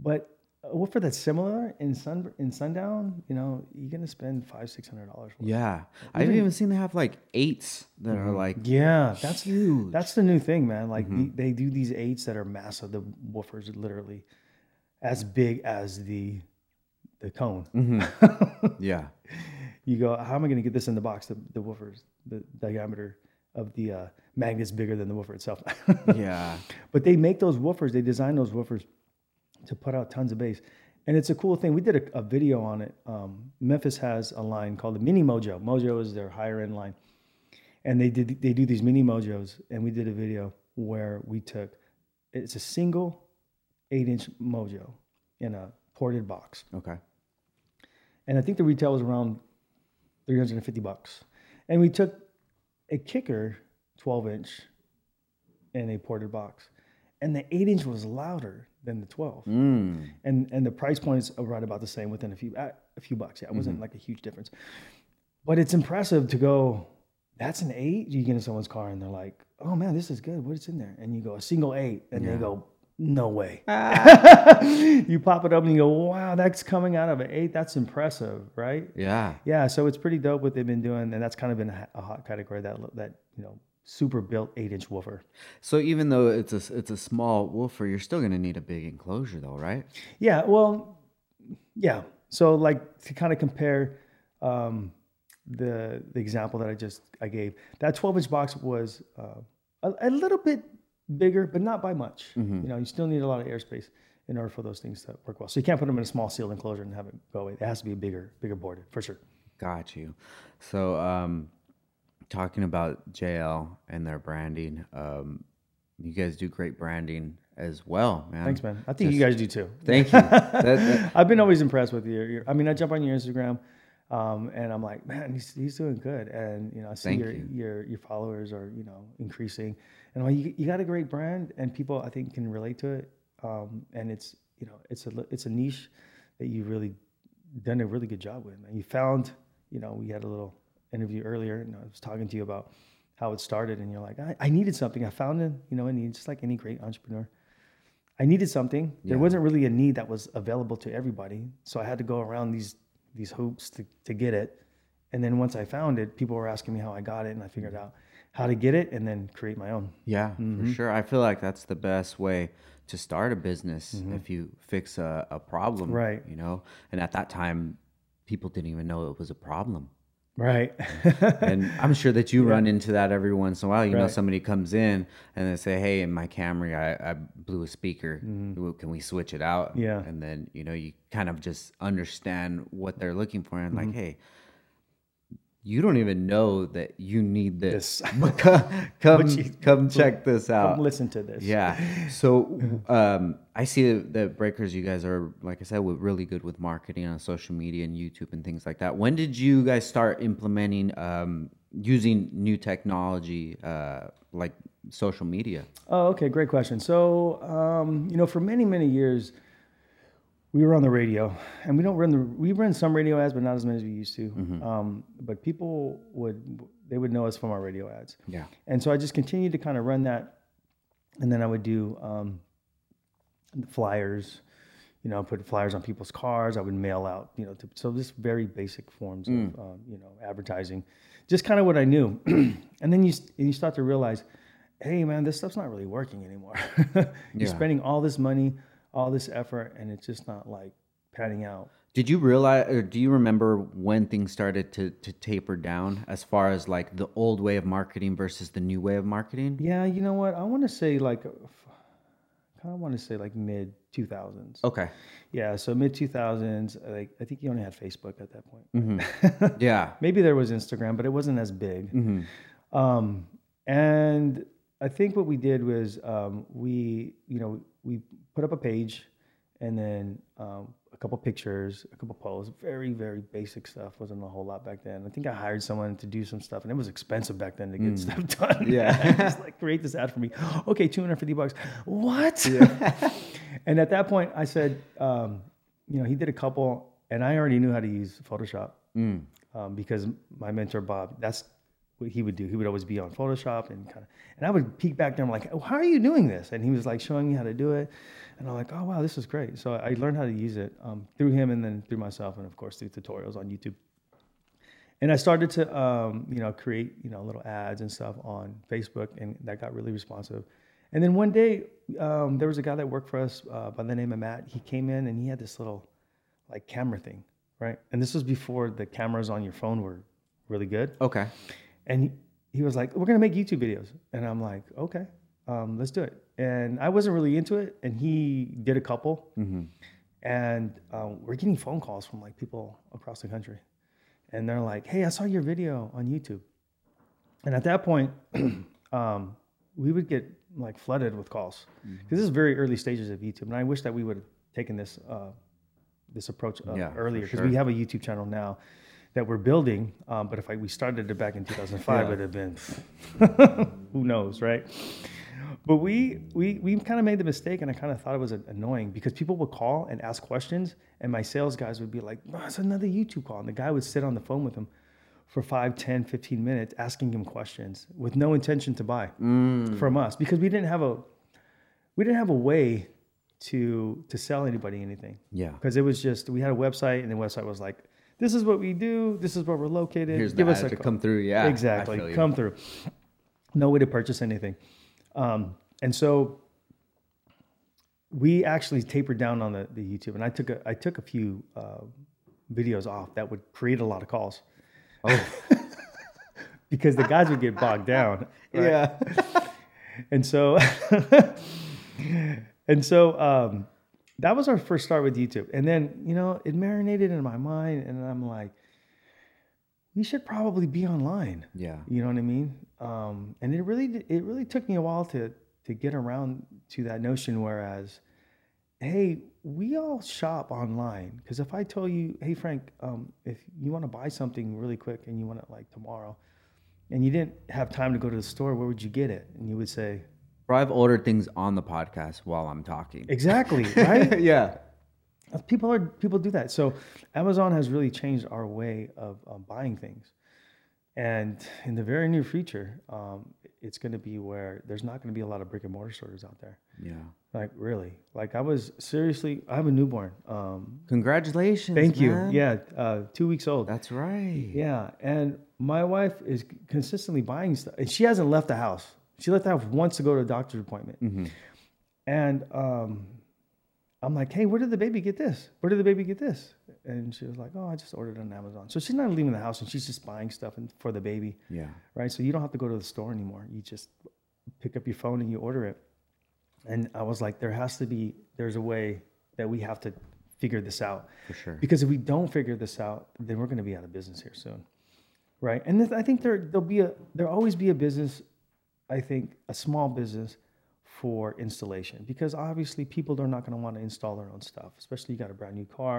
but Uh, a woofer that's similar in Sun in Sundown, you know, you're gonna spend five six hundred dollars. Yeah. I've even seen they have like eights that are mm-hmm. like Yeah, that's huge. that's the new thing, man. Like the- they do these eights that are massive. The woofers are literally as big as the the cone. Mm-hmm. [LAUGHS] yeah. you go, how am I going to get this in the box? The, the woofers, the diameter of the uh, magnet's bigger than the woofer itself. [LAUGHS] Yeah. but they make those woofers, they design those woofers to put out tons of bass. And it's a cool thing. We did a, a video on it. Um, Memphis has a line called the Mini Mojo. Mojo is their higher end line. And they did they do these mini mojos, and we did a video where we took it's a single eight inch mojo in a ported box Okay. and I think the retail was around 350 bucks. And we took a kicker 12 inch in a ported box, and the 8 inch was louder than the 12. Mm. And and the price points are right about the same within a few a few bucks. Yeah, it wasn't like a huge difference. But it's impressive to go. That's an eight. You get in someone's car and they're like, "Oh man, this is good. What's in there?" And you go a single eight, and they go, "No way." [LAUGHS] you pop it up and you go, "Wow, that's coming out of an eight. That's impressive, right?" Yeah. Yeah, so it's pretty dope what they've been doing, and that's kind of been a, a hot category that that you know super built eight inch woofer. So even though it's a it's a small woofer, you're still gonna need a big enclosure though, right? Yeah, well, yeah. So like to kind of compare um, the the example that I just I gave, that 12 inch box was uh, a, a little bit bigger, but not by much. You know, you still need a lot of airspace in order for those things to work well. So you can't put them in a small sealed enclosure and have it go away. It has to be a bigger bigger ported for sure. Got you. So um, talking about JL and their branding, um, you guys do great branding as well, man. Thanks, man. I think you guys do too. Thank you. [LAUGHS] That- that- I've been always impressed with your, your. I mean, I jump on your Instagram, um, and I'm like, man, he's, he's doing good. And you know, I see your, you. your your followers are you know increasing, and I'm like, you, you got a great brand, and people I think can relate to it. Um, and it's you know, it's a it's a niche that you really done a really good job with. Man. You found, you know, we had a little interview earlier, and I was talking to you about how it started, and you're like, I, I needed something. I found it, you know, a need, just like any great entrepreneur. I needed something. There wasn't really a need that was available to everybody, so I had to go around these these hoops to, to get it. And then once I found it, people were asking me how I got it, and I figured out. how to get it and then create my own. Yeah, Mm-hmm. for sure. I feel like that's the best way to start a business if you fix a, a problem. Mm-hmm. Right. You know, and at that time, people didn't even know it was a problem. Right. And [LAUGHS] I'm sure that you run into that every once in a while. You know, somebody comes in and they say, Hey, in my Camry, I, I blew a speaker. Can we switch it out? Mm-hmm. Yeah. And then, you know, you kind of just understand what they're looking for and Mm-hmm. like, Hey, you don't even know that you need this. This. [LAUGHS] Come, come, you- come check this out. Come listen to this. Yeah. So um, I see that the breakers, you guys are, like I said, we're really good with marketing on social media and YouTube and things like that. When did you guys start implementing um, using new technology uh, like social media? Oh, okay, great question. So, um, you know, for many, many years, we were on the radio, and we don't run the we run some radio ads, but not as many as we used to. Um, but people would they would know us from our radio ads, Yeah. and so I just continued to kind of run that, and then I would do um, the flyers. You know, put flyers on people's cars. I would mail out. You know, to, so just very basic forms of um, you know advertising, just kind of what I knew. [CLEARS THROAT] and then you and you start to realize, hey man, this stuff's not really working anymore. [LAUGHS] You're Yeah. spending all this money, all this effort, and it's just not like panning out. Did you realize, or do you remember when things started to, to taper down as far as like the old way of marketing versus the new way of marketing? Yeah, you know what? I want to say like, kind of want to say like mid 2000s. Okay. Yeah, so mid 2000s. Like I think you only had Facebook at that point. Mm-hmm. [LAUGHS] Yeah. Maybe there was Instagram, but it wasn't as big. Mm-hmm. Um, and I think what we did was um, we, you know, we put up a page and then um, a couple pictures, a couple posts, very, very basic stuff. Wasn't a whole lot back then. I think I hired someone to do some stuff and it was expensive back then to get stuff [LAUGHS] done. Mm. Yeah. [LAUGHS] Just like create this ad for me. Okay, 250 bucks. What? Yeah. [LAUGHS] and at that point I said, um, you know, he did a couple and I already knew how to use Photoshop Mm. um, because my mentor Bob, that's he would do. He would always be on Photoshop and kind of, and I would peek back there. I'm like, oh, how are you doing this? And he was like showing me how to do it, and I'm like, oh wow, this is great. So I learned how to use it um, through him and then through myself, and of course through tutorials on YouTube. And I started to, um, you know, create, you know, little ads and stuff on Facebook, and that got really responsive. And then one day, um, there was a guy that worked for us uh, by the name of Matt. He came in and he had this little, like, camera thing, right? And this was before the cameras on your phone were really good. Okay. And he, he was like, "We're gonna make YouTube videos," and I'm like, "Okay, um, let's do it." And I wasn't really into it, and he did a couple, and um, we're getting phone calls from like people across the country, and they're like, "Hey, I saw your video on YouTube," and at that point, [CLEARS THROAT] um, we would get like flooded with calls. Because this is very early stages of YouTube, and I wish that we would have taken this uh, this approach uh, Yeah, earlier because sure. we have a YouTube channel now that we're building. Um, but if I, we started it back in 2005, Yeah. it would have been [LAUGHS] who knows, right? But we we we kind of made the mistake, and I kind of thought it was annoying because people would call and ask questions, and my sales guys would be like, "Oh, it's another YouTube call," and the guy would sit on the phone with him for 5, 10, 15 minutes asking him questions with no intention to buy from us because we didn't have a we didn't have a way to to sell anybody anything Yeah. because it was just we had a website and the website was like this is what we do this is where we're located Here's the give us a to call." come through. Yeah. Exactly come through no way to purchase anything um, and so we actually tapered down on the, the youtube and i took a i took a few uh, videos off that would create a lot of calls Oh. [LAUGHS] because the guys would get bogged down right? Yeah. [LAUGHS] and so [LAUGHS] and so um, that was our first start with YouTube. And then you know it marinated in my mind, and I'm like, we should probably be online. Yeah. You know what I mean? Um, and it really it really took me a while to to get around to that notion. Whereas, hey, we all shop online because if I tell you, hey Frank, um, if you want to buy something really quick and you want it like tomorrow, and you didn't have time to go to the store, where would you get it? And you would say, Bro, I've ordered things on the podcast while I'm talking. exactly, [LAUGHS] right? yeah. people are people do that. So Amazon has really changed our way of um, buying things, and in the very near future, um, it's going to be where there's not going to be a lot of brick and mortar stores out there. Yeah. Like really, like I was seriously. I have a newborn. Um, Congratulations. thank you. Yeah, uh, two weeks old. That's right. Yeah, and my wife is consistently buying stuff, and she hasn't left the house. She left the house once to go to a doctor's appointment, Mm-hmm. and um, I'm like, "Hey, where did the baby get this? Where did the baby get this?" And she was like, "Oh, I just ordered it on Amazon." So she's not leaving the house, and she's just buying stuff and, for the baby, Yeah. right? So you don't have to go to the store anymore. You just pick up your phone and you order it. And I was like, there has to be, there's a way that we have to figure this out. For sure. Because if we don't figure this out, then we're going to be out of business here soon, right? And th- I think there there'll be a there'll always be a business, I think a small business for installation because obviously people are not going to want to install their own stuff, especially you got a brand new car,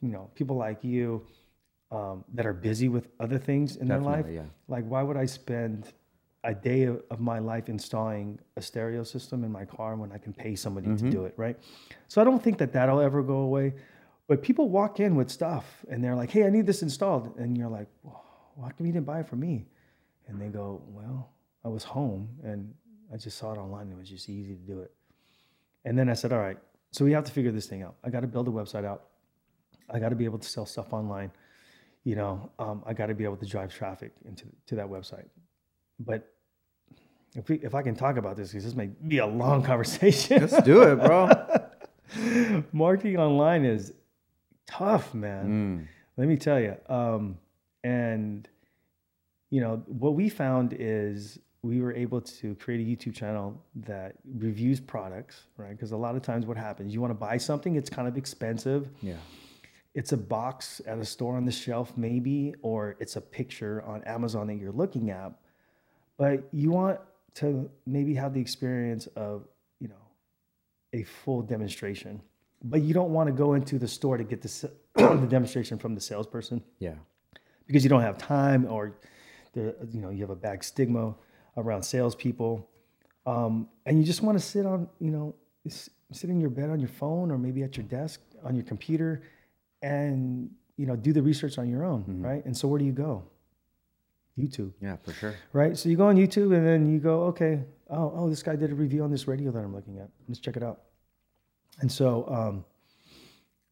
you know, people like you um, that are busy with other things in their life. Yeah. Like, why would I spend a day of, of my life installing a stereo system in my car when I can pay somebody Mm-hmm. to do it, right? So I don't think that that'll ever go away. But people walk in with stuff and they're like, "Hey, I need this installed," and you're like, well, "Why come you didn't buy it for me?" And they go, "Well, I was home and I just saw it online. It was just easy to do it." And then I said, "All right, so we have to figure this thing out. I got to build a website out. I got to be able to sell stuff online. You know, um, I got to be able to drive traffic into to that website. But if we, if I can talk about this, because this may be a long [LAUGHS] conversation. Let's do it, bro. [LAUGHS] Marketing online is tough, man. Mm. Let me tell you. Um, and you know what we found is we were able to create a YouTube channel that reviews products, right? Because a lot of times what happens, you want to buy something, it's kind of expensive. Yeah. It's a box at a store on the shelf, maybe, or it's a picture on Amazon that you're looking at. But you want to maybe have the experience of, you know, a full demonstration. But you don't want to go into the store to get the, [CLEARS THROAT] the demonstration from the salesperson Yeah. because you don't have time or the, you know you have a bad stigma around salespeople, um, and you just want to sit on you know sit in your bed on your phone or maybe at your desk on your computer, and you know do the research on your own, right? And so where do you go? YouTube, Yeah, for sure. right? So you go on YouTube and then you go, okay, oh oh this guy did a review on this radio that I'm looking at. Let's check it out. And so um,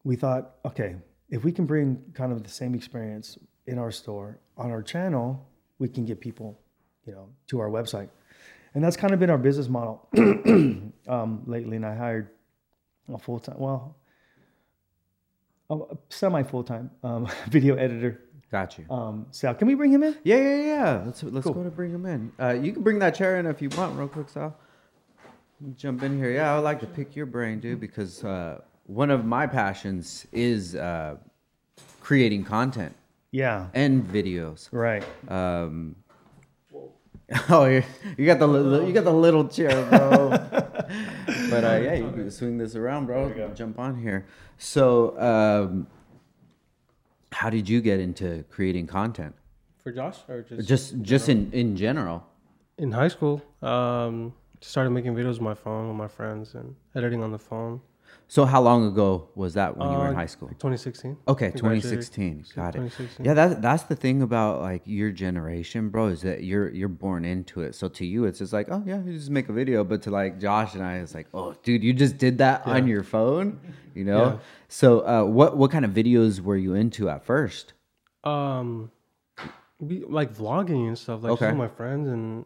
we thought, okay, if we can bring kind of the same experience in our store on our channel, we can get people, you know, to our website. And that's kind of been our business model [CLEARS THROAT] um, lately. And I hired a full time, well, a semi full time um, [LAUGHS] video editor, Got you. um, Sal. Can we bring him in? Yeah, yeah, yeah. Let's let's Cool. go to bring him in. Uh, you can bring that chair in if you want, real quick, Sal. Jump in here. Yeah, I would like to pick your brain, dude, because uh, one of my passions is uh, creating content Yeah, and videos. right. Um, [LAUGHS] oh, you you got the li- you got the little chair, bro. [LAUGHS] but uh, yeah, you can swing this around, bro. Jump on here. So, um, how did you get into creating content? For Josh or just Just just in in general. in high school? Um, started making videos with my phone with my friends and editing on the phone. So how long ago was that when you were in Uh, high school? 2016. Okay, 2016. Got it. 2016. Yeah, that that's the thing about like your generation, bro, is that you're you're born into it. So to you, it's just like, oh yeah, you just make a video. But to like Josh and I, it's like, oh, dude, you just did that on your phone, you know. Yeah. So uh, what what kind of videos were you into at first? Um, like vlogging and stuff. Like Okay. with my friends and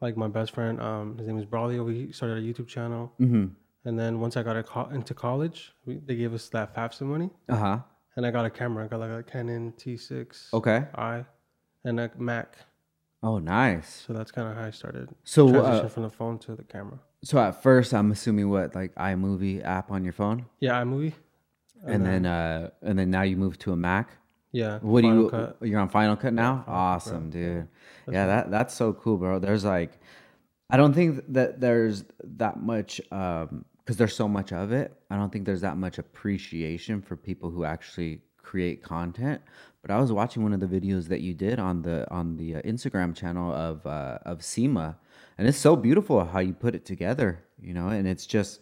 like my best friend. Um, his name is Braulio. We started a YouTube channel. Mm-hmm. And then once I got a co- into college, we, they gave us that FAFSA money, Uh huh. and I got a camera. I got like a Canon T6 Okay. i and a Mac. Oh, nice. So that's kind of how I started. So, uh, transition from the phone to the camera. So at first, I'm assuming what like iMovie app on your phone, Yeah, iMovie. and then uh, and then now you move to a Mac. Yeah. What Final do you? Cut. You're on Final Cut now. awesome, dude. Yeah, that that's so cool, bro. There's like, I don't think that there's that much um because there's so much of it. I don't think there's that much appreciation for people who actually create content. But I was watching one of the videos that you did on the on the uh, Instagram channel of uh, of SEMA, and it's so beautiful how you put it together. You know, and it's just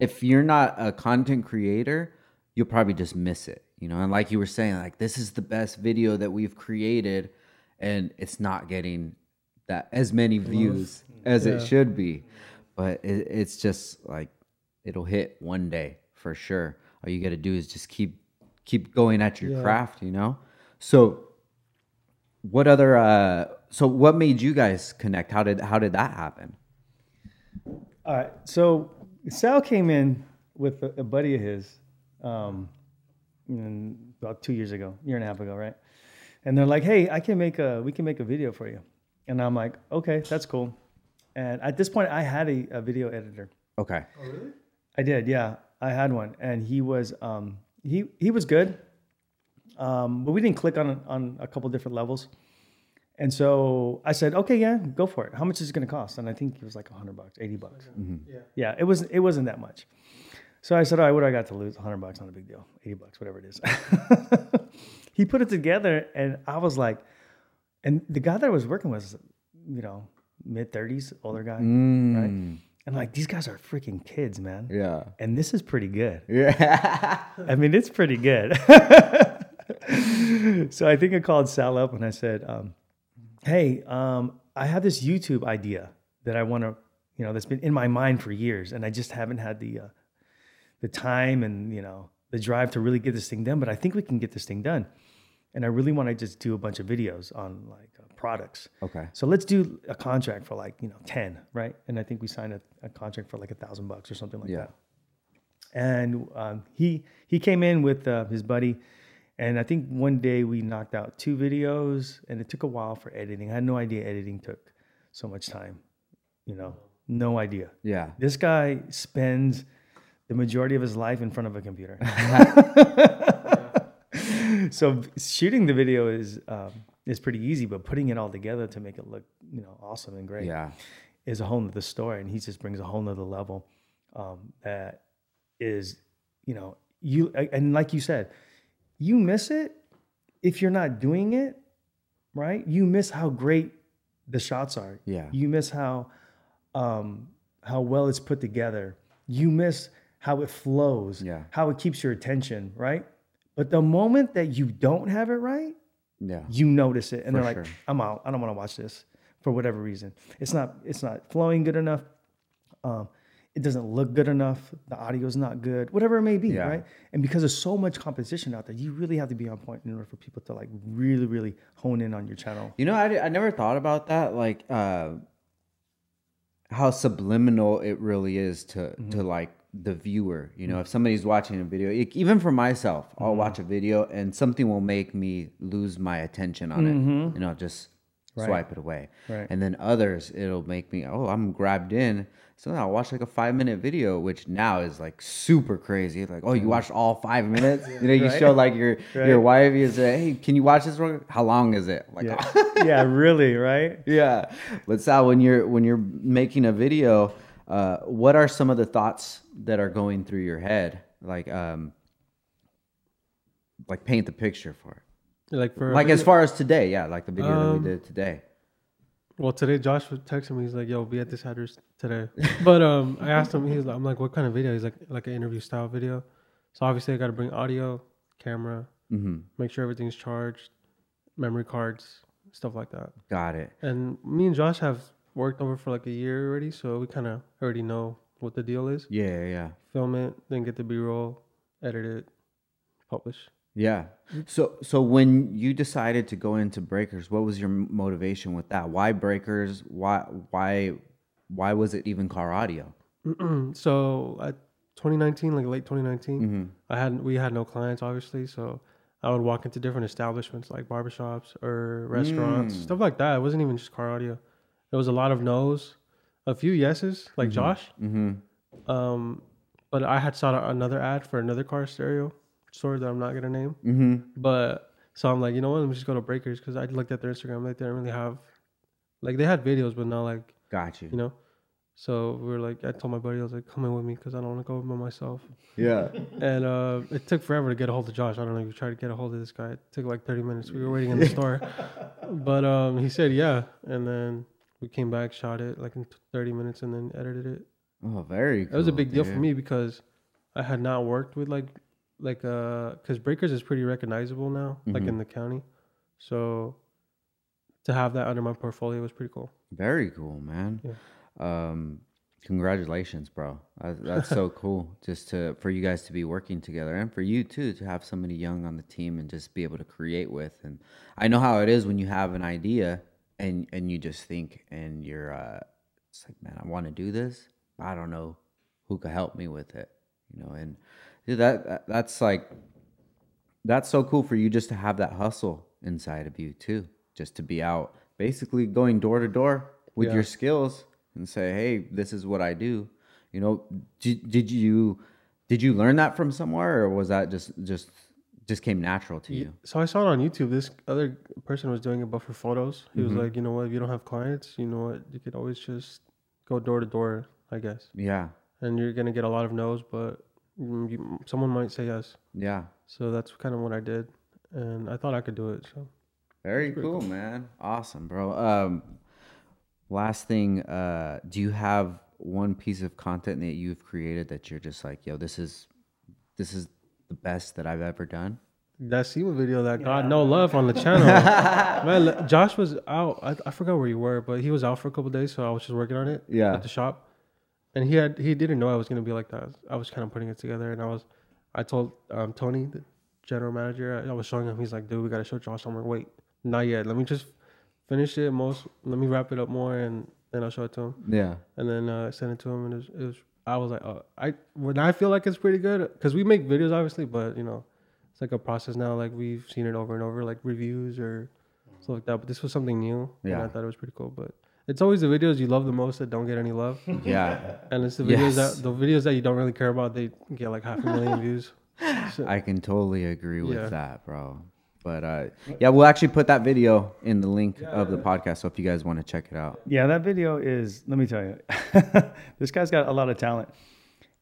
if you're not a content creator, you'll probably just miss it. You know, and like you were saying, like this is the best video that we've created, and it's not getting that as many views as it should be. But it, it's just like it'll hit one day for sure. All you got to do is just keep keep going at your Yeah. craft, you know. So, what other? uh So, what made you guys connect? How did how did that happen? All right. So Sal came in with a, a buddy of his um, in- about two years ago, year and a half ago, right? And they're like, "Hey, I can make a we can make a video for you," and I'm like, "Okay, that's cool." And at this point, I had a, a video editor. Okay. I did, yeah. I had one, and he was um, he he was good, um, but we didn't click on on a couple different levels. And so I said, okay, yeah, go for it. How much is it going to cost? And I think it was like hundred bucks, eighty bucks. Yeah. Yeah, it was it wasn't that much. So I said, all right, what do I got to lose? hundred bucks, not a big deal. Eighty bucks, whatever it is. [LAUGHS] he put it together, and I was like, and the guy that I was working with, was, you know, mid thirties, older guy, right? And like these guys are freaking kids, man. Yeah. And this is pretty good. Yeah. [LAUGHS] I mean, it's pretty good. [LAUGHS] so I think I called Sal up and I said, um, "Hey, um, I have this YouTube idea that I want to, you know, that's been in my mind for years, and I just haven't had the uh, the time and you know the drive to really get this thing done. But I think we can get this thing done, and I really want to just do a bunch of videos on like uh, products. okay. So let's do a contract for like you know ten, right? And I think we signed a, a contract for like a thousand bucks or something like Yeah. that and um, he he came in with uh, his buddy and i think one day we knocked out two videos and it took a while for editing i had no idea editing took so much time you know no idea Yeah. this guy spends the majority of his life in front of a computer [LAUGHS] [LAUGHS] so shooting the video is um, is pretty easy but putting it all together to make it look you know awesome and great Yeah. is a whole nother story and he just brings a whole nother level um, that is you know you and like you said you miss it if you're not doing it right you miss how great the shots are Yeah. you miss how um how well it's put together you miss how it flows Yeah. how it keeps your attention right but the moment that you don't have it right Yeah. you notice it and For they're like sure. i'm out i don't want to watch this for whatever reason it's not it's not flowing good enough um, it doesn't look good enough the audio's not good whatever it may be Yeah. right and because there's so much competition out there you really have to be on point in order for people to like really really hone in on your channel You know, I, I never thought about that. Like, uh, how subliminal it really is to Mm-hmm. to like the viewer. You know, if somebody's watching a video, e- even for myself, Mm-hmm. I'll watch a video and something will make me lose my attention on it. You know, just swipe it away. Mm-hmm. Right. And then others, it'll make me, oh, I'm grabbed in. So I'll watch like a five minute video, which now is like super crazy. Like, oh, you watched all five minutes? [LAUGHS] You know, you Mm-hmm. Right. show like your your wife. You say, hey, can you watch this? real quick?" How long is it? Like, yeah [LAUGHS] yeah really right yeah but sal when you're when you're making a video uh what are some of the thoughts that are going through your head like um like paint the picture for it Like for like as far as today yeah like the video that Um, we did today Well, today Josh was texting me. He's like, "Yo, be at this address today." [LAUGHS] But um, I asked him. He's like, "I'm like, what kind of video?" He's like, "Like an interview style video." So obviously, I got to bring audio, camera, mm-hmm. make sure everything's charged, memory cards, stuff like that. got it And me and Josh have worked over for like a year already, so we kind of already know what the deal is. yeah yeah, yeah Film it, then get the B-roll, edit it, publish. yeah so so when you decided to go into breakers what was your motivation with that why breakers why why why was it even car audio [CLEARS THROAT] so at 2019, like late 2019, mm-hmm. I had we had no clients obviously, so I would walk into different establishments like barbershops or restaurants, Mm. stuff like that. It wasn't even just car audio. It was a lot of no's, a few yeses, like Josh. Mm-hmm. Um, but I had saw another ad for another car stereo store that I'm not gonna name. Mm-hmm. But so I'm like, you know what? Let me just go to Breakers because I looked at their Instagram. Like they didn't really have, like they had videos, but not like got you you know. So we were like, I told my buddy, I was like, come in with me because I don't want to go by myself. yeah [LAUGHS] And uh, it took forever to get a hold of Josh. I don't know if you tried to get a hold of this guy. It took like 30 minutes. We were waiting in the [LAUGHS] store. But um, he said, yeah. And then we came back, shot it like in 30 minutes, and then edited it. oh very cool. It was a big deal for me because I had not worked with like, like, uh, because Breakers is pretty recognizable now, like Mhm. in the county. So to have that under my portfolio was pretty cool. Very cool, man. Yeah. Um, Congratulations, bro. That- That's so [LAUGHS] cool. Just to for you guys to be working together, and for you too to have somebody young on the team and just be able to create with. And I know how it is when you have an idea and and you just think and you're uh, it's like, man, I want to do this. I don't know who could help me with it, you know. And dude, that, that that's like that's so cool for you just to have that hustle inside of you too just to be out basically going door to door with Yeah. your skills and say hey this is what i do you know did, did you did you learn that from somewhere or was that just just just came natural to you So I saw it on YouTube. This other person was doing it, but for photos. He was like, you know what? If you don't have clients, you know what? You could always just go door to door, I guess. yeah And you're gonna get a lot of no's, but mm, you, someone might say yes. yeah So that's kind of what I did, and I thought I could do it. So very cool, man awesome bro um last thing uh do you have one piece of content that you've created that you're just like yo this is this is the best that i've ever done that SEMA video that got no love on the channel. [LAUGHS] Man, Josh was out. I, I forgot where you were, but he was out for a couple days, so I was just working on it. Yeah. At the shop, and he had he didn't know I was gonna be like that. I was kind of putting it together, and I was, I told um, Tony, the general manager, I, I was showing him. He's like, "Dude, we gotta show Josh." I'm like, "Wait, not yet. Let me just finish it. Most let me wrap it up more, and then I'll show it to him." yeah and then uh, sent it to him, and it was, it was I was like, oh, I when I feel like it's pretty good because we make videos obviously, but you know, it's like a process now. Like we've seen it over and over, like reviews or stuff like that. But this was something new, and I thought it was pretty cool. But it's always the videos you love the most that don't get any love, [LAUGHS] yeah and it's the videos Yes. that the videos that you don't really care about they get like half a million [LAUGHS] views. So, I can totally agree with Yeah. that, bro. But uh, yeah, we'll actually put that video in the link of the podcast. So if you guys want to check it out, Yeah, that video is. Let me tell you, [LAUGHS] this guy's got a lot of talent.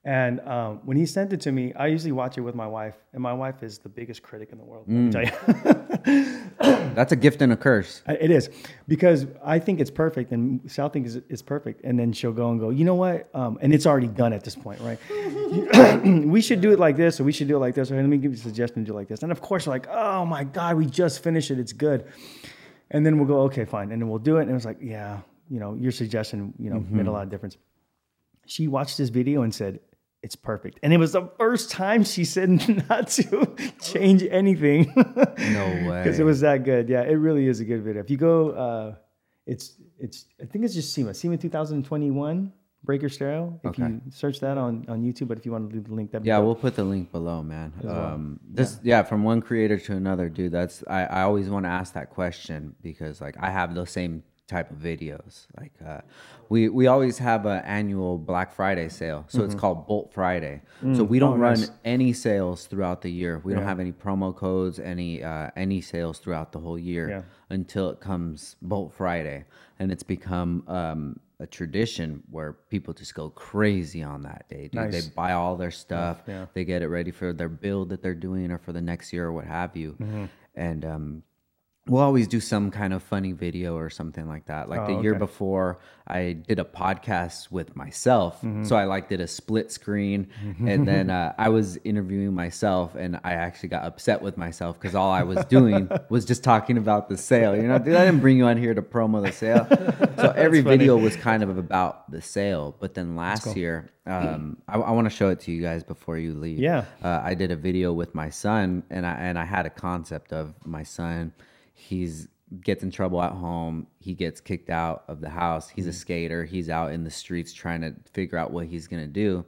And um, when he sent it to me, I usually watch it with my wife, and my wife is the biggest critic in the world. Let me tell you. [COUGHS] that's a gift and a curse. It is because I think it's perfect, and Sal thinks it's, perfect, and then she'll go and go, you know what? Um, and it's already done at this point, right? [COUGHS] we should do it like this, or we should do it like this, or let me give you a suggestion to do it like this. And of course, like, oh my god, we just finished it, it's good. And then we'll go, okay, fine, and then we'll do it, and it was like, yeah, you know, your suggestion, you know, made a lot of difference. She watched this video and said. It's perfect. And it was the first time she said [LAUGHS] not to change anything. No [LAUGHS] way. because it was that good. Yeah, it really is a good video. If you go, uh, it's it's I think it's just SEMA SEMA 2021 Breaker Stereo. If Okay. you search that on on YouTube, but if you want to leave the link, that Yeah, we'll put the link below, man. Um, this, yeah. from one creator to another, dude. That's I, I always want to ask that question because like I have those same type of videos. Like uh, we we always have an annual Black Friday sale, so it's called Bolt Friday. So we don't run any sales throughout the year. We don't have any promo codes, any uh, any sales throughout the whole year Yeah. until it comes Bolt Friday, and it's become um, a tradition where people just go crazy on that day. Nice. they buy all their stuff. yeah. They get it ready for their build that they're doing or for the next year or what have you. Mm-hmm. And um, we'll always do some kind of funny video or something like that. Like the Oh, year okay. before, I did a podcast with myself. Mm-hmm. So I like did a split screen, and then [LAUGHS] uh, I was interviewing myself, and I actually got upset with myself because all I was doing [LAUGHS] was just talking about the sale. You know, dude, I didn't bring you on here to promo the sale. So [LAUGHS] every video was kind of about the sale. But then last year, um, I, I want to show it to you guys before you leave. Yeah. Uh, I did a video with my son, and I and I had a concept of my son. He's gets in trouble at home. He gets kicked out of the house. He's a skater. He's out in the streets trying to figure out what he's gonna do.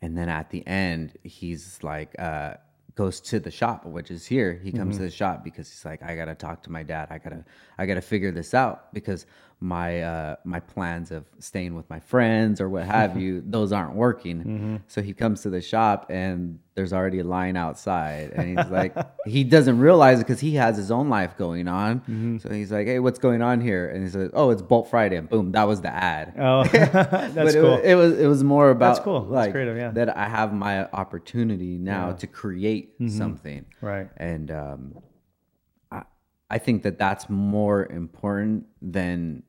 And then at the end, he's like, uh, goes to the shop, which is here. He comes to the shop because he's like, I gotta talk to my dad. I gotta, I gotta figure this out because my uh, my plans of staying with my friends or what have [LAUGHS] you, those aren't working. So he comes to the shop and there's already a line outside, and he's like, [LAUGHS] he doesn't realize it because he has his own life going on. So he's like, Hey, what's going on here? And he says, Oh, it's Bolt Friday. And boom, that was the ad Oh, [LAUGHS] that's but it, cool. it was it was more about That's cool. That's like creative, yeah. that I have my opportunity now to create something Mm-hmm. Right. and um, I I think that that's more important than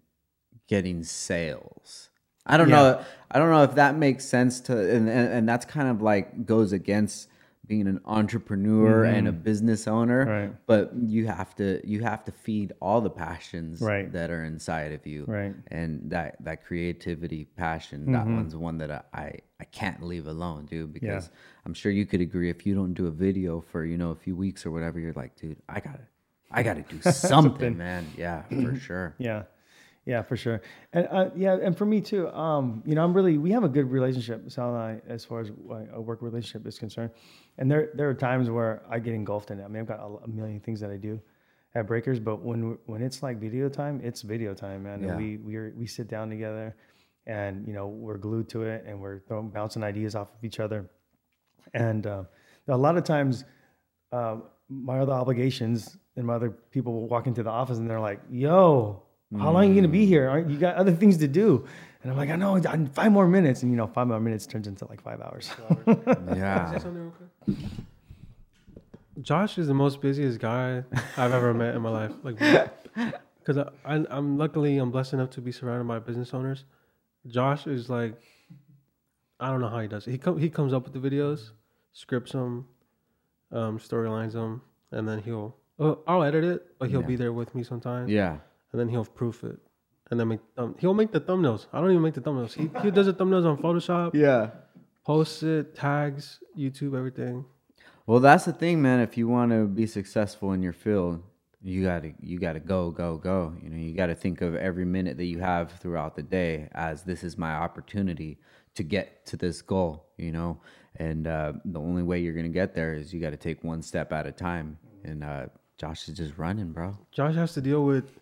getting sales. I don't know. I don't know if that makes sense to, and, and, and that's kind of like goes against being an entrepreneur and a business owner. Mm-hmm. Right. But you have to you have to feed all the passions Right. that are inside of you. Right. Mm-hmm. And that that creativity, passion, that one's one that I, I I can't leave alone, dude. Because I'm sure you could agree if you don't do a video for you know a few weeks or whatever, you're like, dude, I gotta I gotta do [LAUGHS] something, man. Yeah, for [CLEARS THROAT] sure. Yeah, yeah, for sure. And uh, yeah, and for me too. Um, you know, I'm really we have a good relationship, Sal and I, as far as a work relationship is concerned. And there there are times where I get engulfed in it. I mean, I've got a, a million things that I do at Breakers, but when when it's like video time, it's video time, man. Yeah. And we we are, we sit down together, and you know we're glued to it, and we're throwing bouncing ideas off of each other. And uh, a lot of times, uh, my other obligations and my other people will walk into the office and they're like, "Yo, how long are you gonna be here? Aren't you got other things to do?" And I'm like, "I know, five more minutes." And you know, five more minutes turns into like five hours. [LAUGHS] Yeah. Say something real quick. Josh is the most busiest guy I've ever met in my life. Like, [LAUGHS] because I, I, I'm luckily I'm blessed enough to be surrounded by business owners. Josh is like, I don't know how he does it. He come he comes up with the videos, scripts them, um, storylines them, and then he'll oh, I'll edit it, but he'll be there with me sometimes, Yeah. And then he'll proof it, and then make um, he'll make the thumbnails. I don't even make the thumbnails. He he does the thumbnails on Photoshop, Yeah. posts it, tags, YouTube, everything. Well, that's the thing, man. If you want to be successful in your field, you gotta you gotta go go go. You know, you gotta think of every minute that you have throughout the day as this is my opportunity to get to this goal. You know, and uh, the only way you're gonna get there is you got to take one step at a time. And uh, Josh is just running, bro. Josh has to deal with.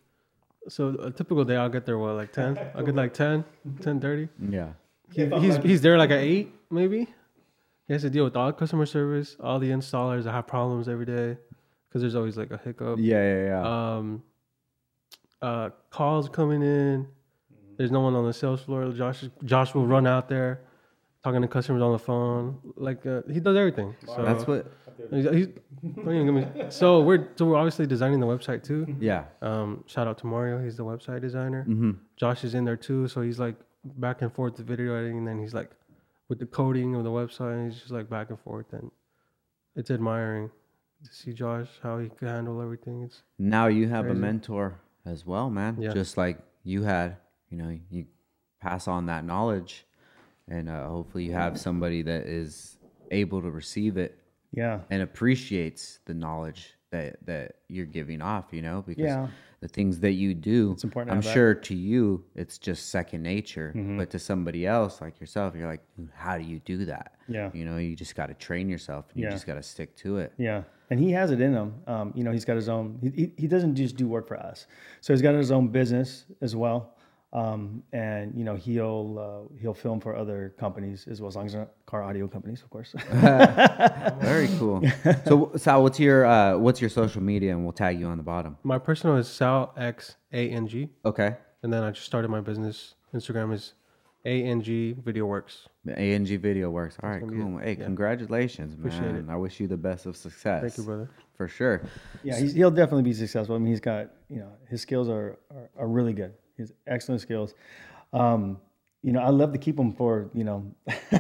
So a typical day, I'll get there what like ten. I'll get like 10, 10.30. Yeah. He, he's he's there like at eight maybe. He has to deal with all customer service, all the installers that have problems every day, because there's always like a hiccup. Yeah, yeah, yeah. Um, uh, calls coming in. There's no one on the sales floor. Josh Josh will run out there, talking to customers on the phone. Like uh, he does everything. So that's what. He's, he's, don't even get me- so we're so we're obviously designing the website too. Yeah. Um, shout out to Mario. He's the website designer. Mm-hmm. Josh is in there too, so he's like back and forth the video editing, and then he's like with the coding of the website, and he's just like back and forth, and it's admiring to see Josh how he can handle everything. It's Now you have a mentor as well, man. Yeah. Just like you had, you know, you pass on that knowledge, and uh, hopefully you have somebody that is able to receive it yeah, and appreciates the knowledge that that you're giving off. You know, because Yeah. the things that you do, It's important I'm have that. sure to you it's just second nature, Mm-hmm. but to somebody else like yourself, you're like, how do you do that? Yeah. You know, you just got to train yourself, and you just got to stick to it. yeah. And he has it in him. Um, you know, he's got his own. He, he doesn't just do work for us, so he's got his own business as well. Um, and you know, he'll uh, he'll film for other companies as well, as long as they're not car audio companies, of course. [LAUGHS] Very cool. so, Sal, what's your uh, what's your social media, and we'll tag you on the bottom. my personal is Sal X A N G, Okay. and then I just started my business. Instagram is A N G Video Works. The ANG Video Works. All right, cool. it. Hey, Yeah. congratulations, Appreciate man. it. I wish you the best of success. Thank you, brother. For sure. Yeah, he's, he'll definitely be successful. I mean, he's got you know his skills are are, are really good. He's excellent skills. Um, you know, I love to keep him for you know [LAUGHS]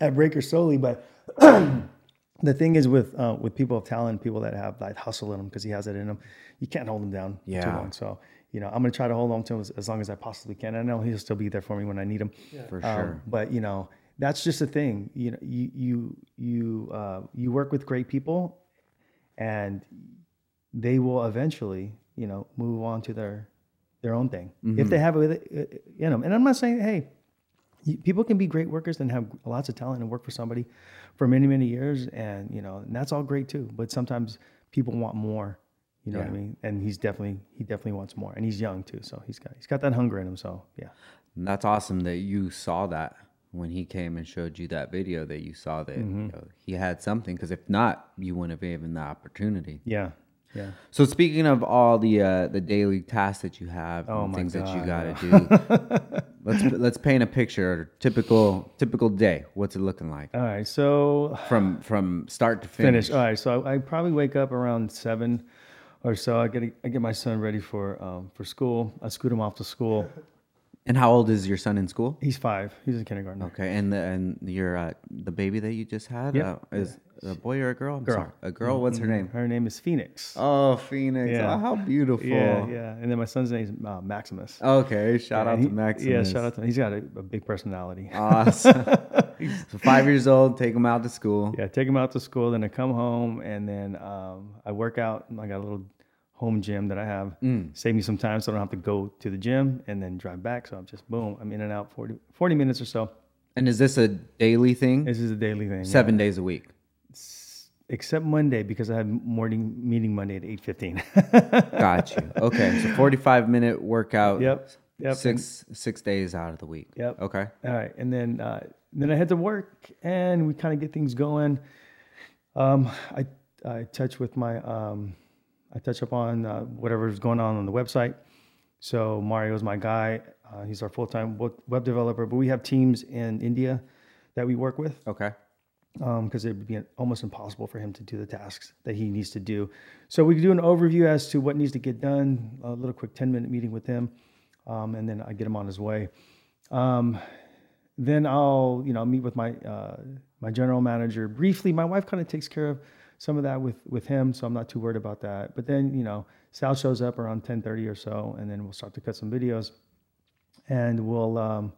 at Breaker solely, but [CLEARS THROAT] the thing is with uh, with people of talent, people that have that hustle in them because he has it in him, you can't hold him down too long. So you know, I'm gonna try to hold on to him as, as long as I possibly can. I know he'll still be there for me when I need him. For Um, sure. but you know, that's just the thing. You know, you you you uh, you work with great people, and they will eventually, you know, move on to their their own thing if mm-hmm. they have it in them. And I'm not saying, hey, people can be great workers and have lots of talent and work for somebody for many many years, and you know, and that's all great too. But sometimes people want more. You know what I mean? And he's definitely he definitely wants more, and he's young too, so he's got he's got that hunger in him. So yeah, And that's awesome that you saw that when he came and showed you that video that you saw that Mm-hmm. you know, he had something because if not you wouldn't have given the opportunity yeah, yeah. so speaking of all the uh, the daily tasks that you have Oh and things that you got to do [LAUGHS] let's let's paint a picture typical typical day what's it looking like All right, so from from start to finish, finish. All right, so I, I probably wake up around seven or so. I get I get my son ready for um, for school. I scoot him off to school, And how old is your son in school? He's five. He's in kindergarten. Okay, and the and your uh, the baby that you just had Yep. uh, is a boy or a girl? I'm Girl. sorry. a girl. What's her name? Her name is Phoenix. Oh, Phoenix. Yeah. Oh, how beautiful. yeah, yeah. And then my son's name is uh, Maximus. Okay, shout Yeah, out he- to Maximus. Yeah, shout out to him. He's got a, a big personality. Awesome. [LAUGHS] so five years old, take him out to school. Yeah, take him out to school, then I come home, and then um, I work out. I got a little home gym that I have. Mm. Save me some time so I don't have to go to the gym and then drive back. So I'm just boom, I'm in and out 40, 40 minutes or so. And is this a daily thing? This is a daily thing. yeah. Seven days a week. except Monday because I have morning meeting Monday at eight fifteen. yep, [LAUGHS] Got you. Okay, so forty-five minute workout. yep. Six six days out of the week. Yep. Okay. All right, and then uh, then I head to work, and we kind of get things going. Um, I I touch with my um, I touch up on uh, whatever's going on on the website. So Mario's my guy. Uh, he's our full time web developer, but we have teams in India that we work with Okay. because it would be almost impossible for him to do the tasks that he needs to do. So we do an overview as to what needs to get done, a little quick 10 minute meeting with him, um, and then I get him on his way. Um, then I'll, you know, meet with my uh, my general manager briefly. My wife kind of takes care of some of that with with him, so I'm not too worried about that. But then, you know, Sal shows up around 10:30 or so, and then we'll start to cut some videos, and we'll. Um,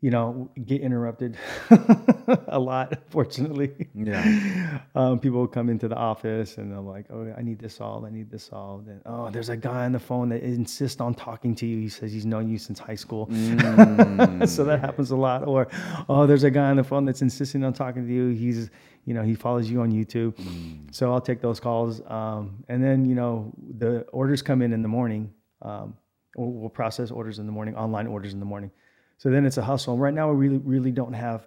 you know, get interrupted [LAUGHS] a lot, fortunately. Yeah. [LAUGHS] Um, people will come into the office and I'm like, oh, I need this solved. I need this solved. And oh, there's a guy on the phone that insists on talking to you. He says he's known you since high school. [LAUGHS] so that happens a lot. Or, oh, there's a guy on the phone that's insisting on talking to you. He's, you know, he follows you on YouTube. So I'll take those calls. Um, and then, you know, the orders come in in the morning. Um, we'll we'll process orders in the morning, online orders in the morning. So then it's a hustle. And right now, we really, really don't have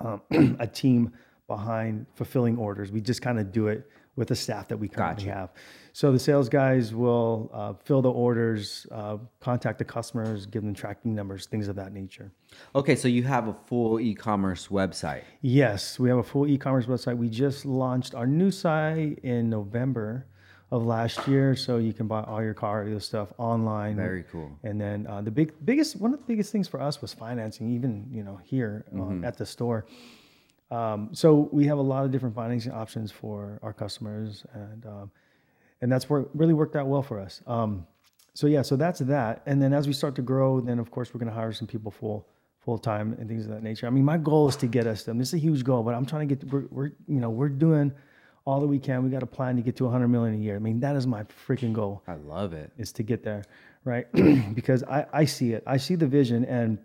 um, [CLEARS THROAT] a team behind fulfilling orders. We just kind of do it with the staff that we currently Gotcha. have. So the sales guys will uh, fill the orders, uh, contact the customers, give them tracking numbers, things of that nature. Okay, so you have a full e-commerce website. Yes, we have a full e-commerce website. We just launched our new site in November of last year, so you can buy all your car audio stuff online. Very cool. And then uh, the big, biggest, one of the biggest things for us was financing, even you know here uh, at the store. Um, so we have a lot of different financing options for our customers, and um, and that's where really worked out well for us. Um, so yeah, so that's that. And then as we start to grow, then of course we're going to hire some people full full time and things of that nature. I mean, my goal is to get us them. This is a huge goal, but I'm trying to get. We're, we're you know we're doing all that we can. We got a plan to get to 100 million a year. I mean, that is my freaking goal I love it. is to get there, right? [CLEARS THROAT] because I, I see it. I see the vision. And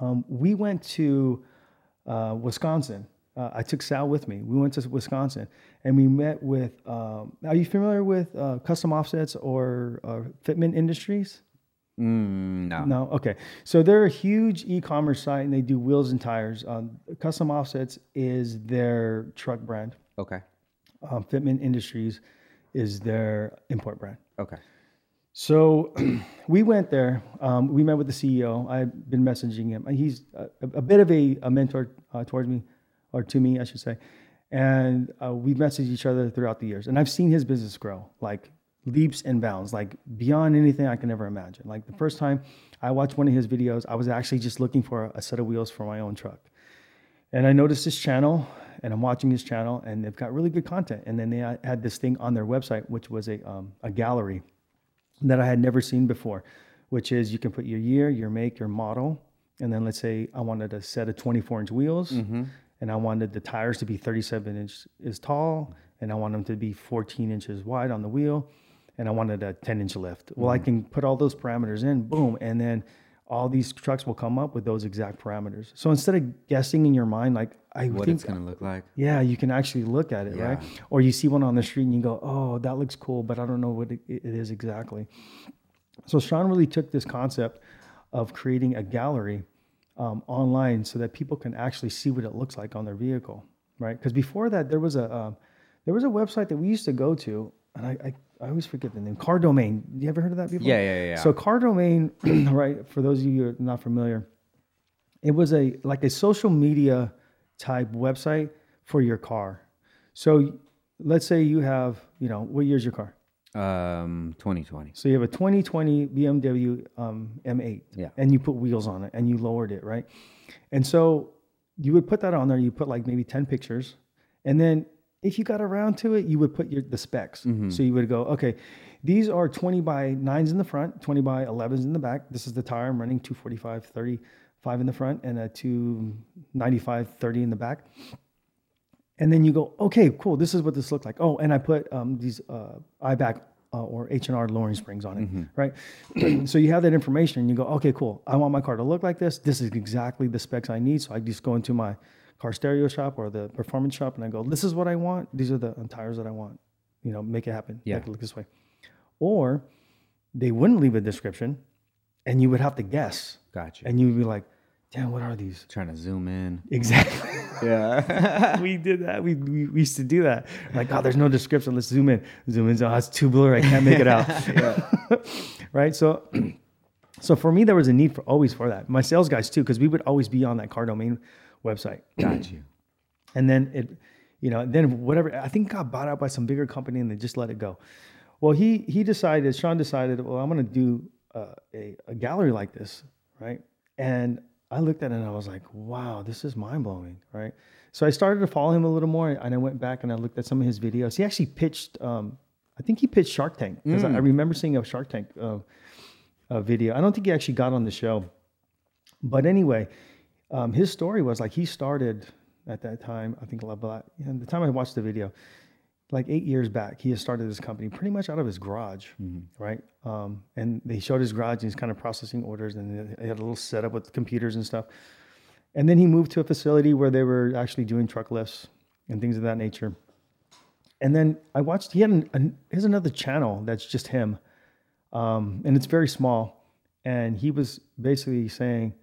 um, we went to uh, Wisconsin. Uh, I took Sal with me. We went to Wisconsin and we met with. Um, are you familiar with uh, Custom Offsets or uh, Fitment Industries? Mm, no. No. Okay. So they're a huge e-commerce site and they do wheels and tires. Um, Custom Offsets is their truck brand. Okay. Um, Fitment Industries is their import brand. Okay. So [CLEARS THROAT] we went there. Um, we met with the CEO. I've been messaging him. He's a, a bit of a, a mentor uh, towards me, or to me, I should say. And uh, we've messaged each other throughout the years. And I've seen his business grow like leaps and bounds, like beyond anything I can ever imagine. Like the first time I watched one of his videos, I was actually just looking for a set of wheels for my own truck. And I noticed this channel, and I'm watching this channel, and they've got really good content. And then they had this thing on their website, which was a, um, a gallery that I had never seen before, which is you can put your year, your make, your model, and then let's say I wanted a set of 24 inch wheels, and I wanted the tires to be 37 inches tall, and I want them to be 14 inches wide on the wheel, and I wanted a 10 inch lift. Well, I mm. can put all those parameters in, boom, and then all these trucks will come up with those exact parameters. So instead of guessing in your mind, like I What think it's gonna look like. yeah, you can actually look at it, right? Or you see one on the street and you go, "Oh, that looks cool," but I don't know what it, it is exactly. So Sean really took this concept of creating a gallery um, online so that people can actually see what it looks like on their vehicle, right? Because before that, there was a um, there was a website that we used to go to, and I, I I always forget the name. Car Domain. You ever heard of that before? Yeah, yeah, yeah. So Car Domain, [CLEARS THROAT] right? For those of you who are not familiar, it was a like a social media type website for your car. So let's say you have, you know, what year's your car? Um, 2020. So you have a 2020 BMW um, M8, Yeah. and you put wheels on it, and you lowered it, right? And so you would put that on there. You put like maybe 10 pictures, and then if you got around to it, you would put your the specs. So you would go, okay, these are 20 by nines in the front, 20 by 11s in the back. This is the tire I'm running, 245, 35 in the front, and a 295, 30 in the back and then you go, okay, cool. This is what this looked like. Oh, and I put um, these uh, Eibach uh, or H and R lowering springs on it, right? [CLEARS THROAT] so you have that information, and you go, okay, cool. I want my car to look like this. This is exactly the specs I need. So I just go into my car stereo shop or the performance shop, and I go, this is what I want. These are the tires that I want. You know, make it happen. Yeah. Make it look this way. Or they wouldn't leave a description, and you would have to guess, Gotcha. and you would be like, damn, what are these? Trying to zoom in. Exactly. [LAUGHS] Yeah. [LAUGHS] we did that. We, we, we used to do that. Like, oh, there's no description. Let's zoom in. Zoom in. Oh, it's too blurry. I can't make it out. [LAUGHS] right. So, [CLEARS THROAT] so for me, there was a need for always for that. My sales guys too, because we would always be on that car domain website. [CLEARS THROAT] Got you. And then it, you know, then whatever. I think got bought out by some bigger company, and they just let it go. Well, he he decided. Sean decided. Well, I'm going to do uh, a a gallery like this, right? And I looked at it and I was like, wow, this is mind blowing, right? So I started to follow him a little more, and I went back and I looked at some of his videos. He actually pitched. Um, I think he pitched Shark Tank because I, I remember seeing a Shark Tank uh, uh, video. I don't think he actually got on the show, but anyway, um, his story was like he started at that time. I think about and the time I watched the video, like eight years back, he had started this company pretty much out of his garage, right? Um, and they showed his garage and he's kind of processing orders, and they had a little setup with computers and stuff. And then he moved to a facility where they were actually doing truck lifts and things of that nature. And then I watched. He had an, an here's another channel that's just him, um, and it's very small. And he was basically saying,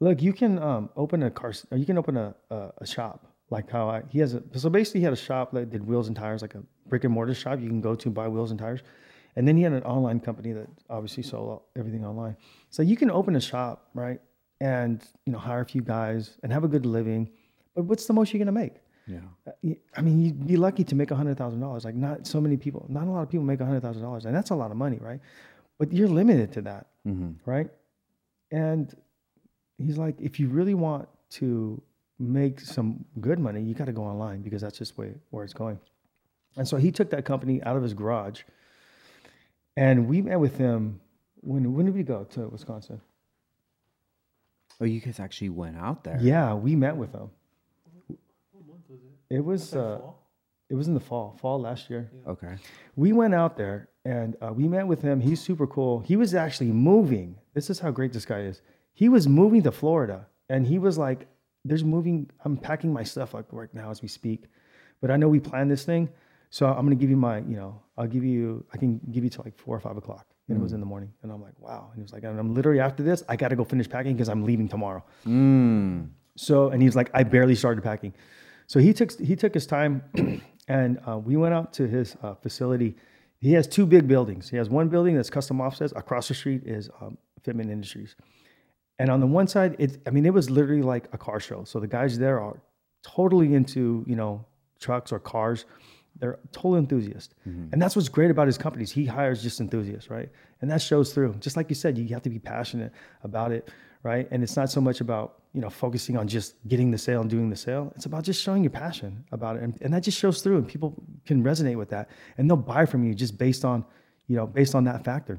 "Look, you can um, open a car. You can open a, a, a shop like how I, he has a. So basically, he had a shop that did wheels and tires, like a brick and mortar shop. You can go to buy wheels and tires. And then he had an online company that obviously sold everything online. So you can open a shop, right, and you know hire a few guys and have a good living. But what's the most you're gonna make? Yeah. Uh, I mean, you'd be lucky to make a hundred thousand dollars. Like not so many people, not a lot of people make a hundred thousand dollars, and that's a lot of money, right? But you're limited to that, right? And he's like, if you really want to make some good money, you got to go online because that's just way where it's going. And so he took that company out of his garage, and we met with him. When when did we go to Wisconsin? Oh, you guys actually went out there. Yeah, we met with him. It was uh, it was in the fall, fall last year. Okay. We went out there and uh, we met with him. He's super cool. He was actually moving. This is how great this guy is. He was moving to Florida, and he was like, "There's moving. I'm packing my stuff up right now as we speak, but I know we planned this thing, so I'm gonna give you my, you know, I'll give you. I can give you till like four or five o'clock." And it was in the morning, and I'm like, "Wow!" And he was like, "And I'm literally after this, I got to go finish packing because I'm leaving tomorrow." Mm. So, and he's like, I barely started packing. So he took he took his time, [CLEARS THROAT] and uh, we went out to his uh, facility. He has two big buildings. He has one building that's custom offsets. Across the street is um, Fitment Industries, and on the one side, it I mean, it was literally like a car show. So the guys there are totally into you know trucks or cars. They're total enthusiasts, mm-hmm. and that's what's great about his companies. He hires just enthusiasts, right? And that shows through. Just like you said, you have to be passionate about it, right? And it's not so much about you know focusing on just getting the sale and doing the sale. It's about just showing your passion about it, and, and that just shows through. And people can resonate with that, and they'll buy from you just based on you know based on that factor.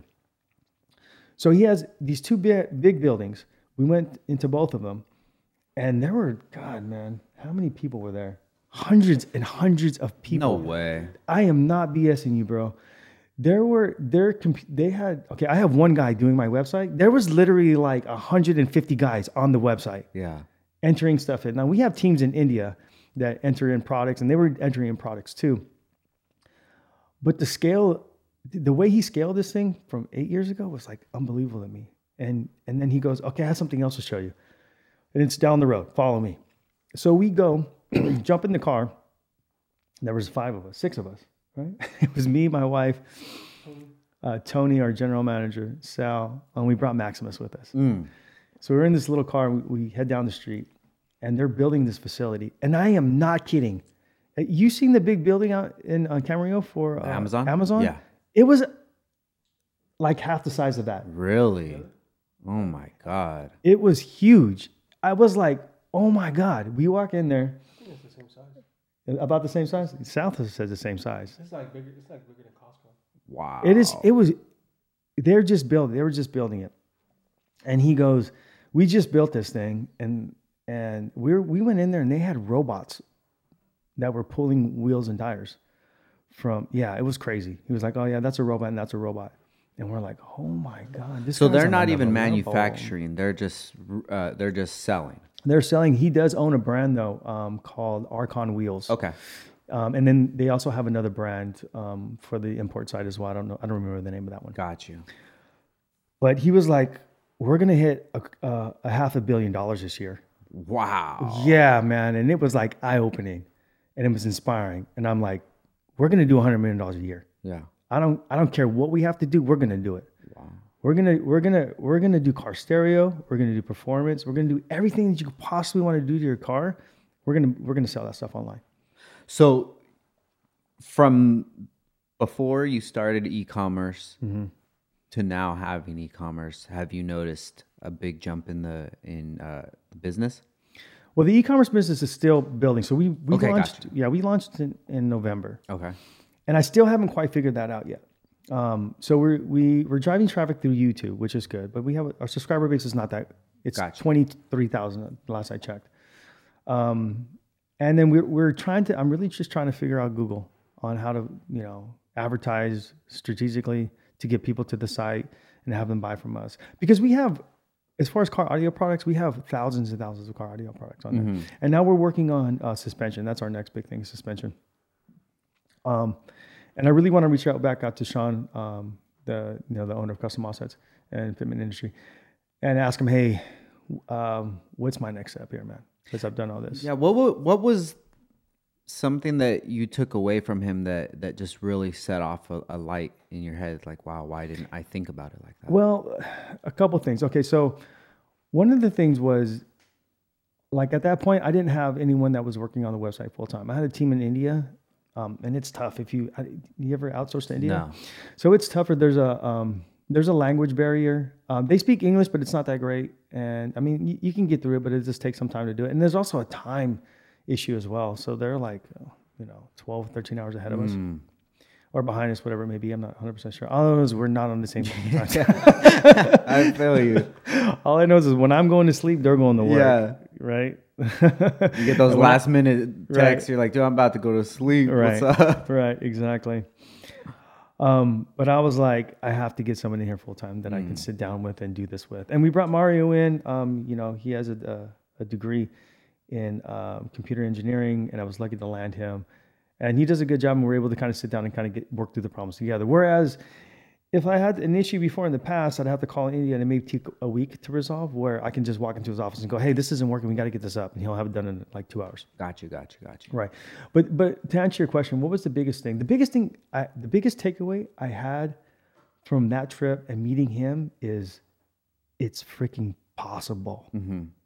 So he has these two big, big buildings. We went into both of them, and there were God, man, how many people were there? Hundreds and hundreds of people. No way. I am not BSing you, bro. There were there they had okay. I have one guy doing my website. There was literally like 150 guys on the website Yeah. entering stuff in. Now we have teams in India that enter in products, and they were entering in products too. But the scale, the way he scaled this thing from eight years ago was like unbelievable to me. And and then he goes, "Okay, I have something else to show you," and it's down the road. Follow me. So we go, [CLEARS THROAT] jump in the car. There was five of us, six of us, right? [LAUGHS] It was me, my wife, uh, Tony, our general manager, Sal, and we brought Maximus with us. So we're in this little car. We, we head down the street, and they're building this facility. And I am not kidding. Uh, You seen the big building out in uh, Camarillo for uh, Amazon? Amazon? Yeah. It was like half the size of that. Really? Oh my god. It was huge. I was like, oh my God. We walk in there. It's the same size. About the same size? Sal says the same size. It's like bigger. It's like bigger than Costco. Wow. It is. It was. They're just building. They were just building it, and he goes, "We just built this thing, and and we we went in there, and they had robots that were pulling wheels and tires from. Yeah, it was crazy. He was like, "Oh yeah, that's a robot, and that's a robot." And we're like, "Oh my god!" This So they're not even another level." manufacturing. They're just uh, they're just selling. They're selling. He does own a brand though, um, called Archon Wheels. Okay. Um, and then they also have another brand um, for the import side as well. I don't know. I don't remember the name of that one. Got you. But he was like, "We're gonna hit a, a, a half a billion dollars this year." Wow. Yeah, man, and it was like eye opening, and it was inspiring. And I'm like, "We're gonna do hundred million dollars a year. Yeah. I don't, I don't care what we have to do. We're gonna do it. Wow. We're gonna, we're gonna, we're gonna do car stereo. We're gonna do performance. We're gonna do everything that you could possibly want to do to your car. We're gonna, we're gonna sell that stuff online. So from before you started e-commerce Mm-hmm. to now having e-commerce, have you noticed a big jump in the in uh, the business? Well, the e-commerce business is still building. So we, we Okay, launched, gotcha. yeah, we launched in, in November. Okay. and I still haven't quite figured that out yet. Um, so we're we, we're driving traffic through YouTube, which is good, but we have our subscriber base is not that. It's Gotcha. twenty three thousand last I checked. Um, and then we're we're trying to. I'm really just trying to figure out Google on how to you know advertise strategically to get people to the site and have them buy from us because we have. As far as car audio products, we have thousands and thousands of car audio products on there, and now we're working on uh, suspension. That's our next big thing, suspension. Um, and I really want to reach out back out to Sean, um, the you know the owner of Custom Offsets and Fitment Industry, and ask him, hey, um, what's my next step here, man? Because I've done all this. Yeah. What what was something that you took away from him that that just really set off a, a light in your head? Like, wow, why didn't I think about it like that? Well, a couple things. Okay, so one of the things was like at that point, I didn't have anyone that was working on the website full time. I had a team in India, um, and it's tough if you you ever outsource to India. No. So it's tougher. There's a um, there's a language barrier. Um, they speak English, but it's not that great. And I mean, you, you can get through it, but it just takes some time to do it. And there's also a time issue as well. So they're like, you know, 12, 13 hours ahead of us. Or behind us, whatever it may be. I'm not 100% sure. All I know is we're not on the same time. [LAUGHS] I feel you. [LAUGHS] All I know is when I'm going to sleep, they're going to work. Yeah. Right? You get those [LAUGHS] last minute texts. Right. You're like, dude, I'm about to go to sleep. Right. What's up? right, exactly. Um, but I was like, I have to get someone in here full time that I can sit down with and do this with. And we brought Mario in. Um, you know, he has a, a, a degree in um, computer engineering, and I was lucky to land him. And he does a good job, and we're able to kind of sit down and kind of get work through the problems together. Whereas, if I had an issue before in the past, I'd have to call India and it may take a week to resolve. Where I can just walk into his office and go, "Hey, this isn't working. We got to get this up," and he'll have it done in like two hours. Got you. Got you. Got you. Right. But but to answer your question, what was the biggest thing? The biggest thing, I, the biggest takeaway I had from that trip and meeting him is, it's freaking possible.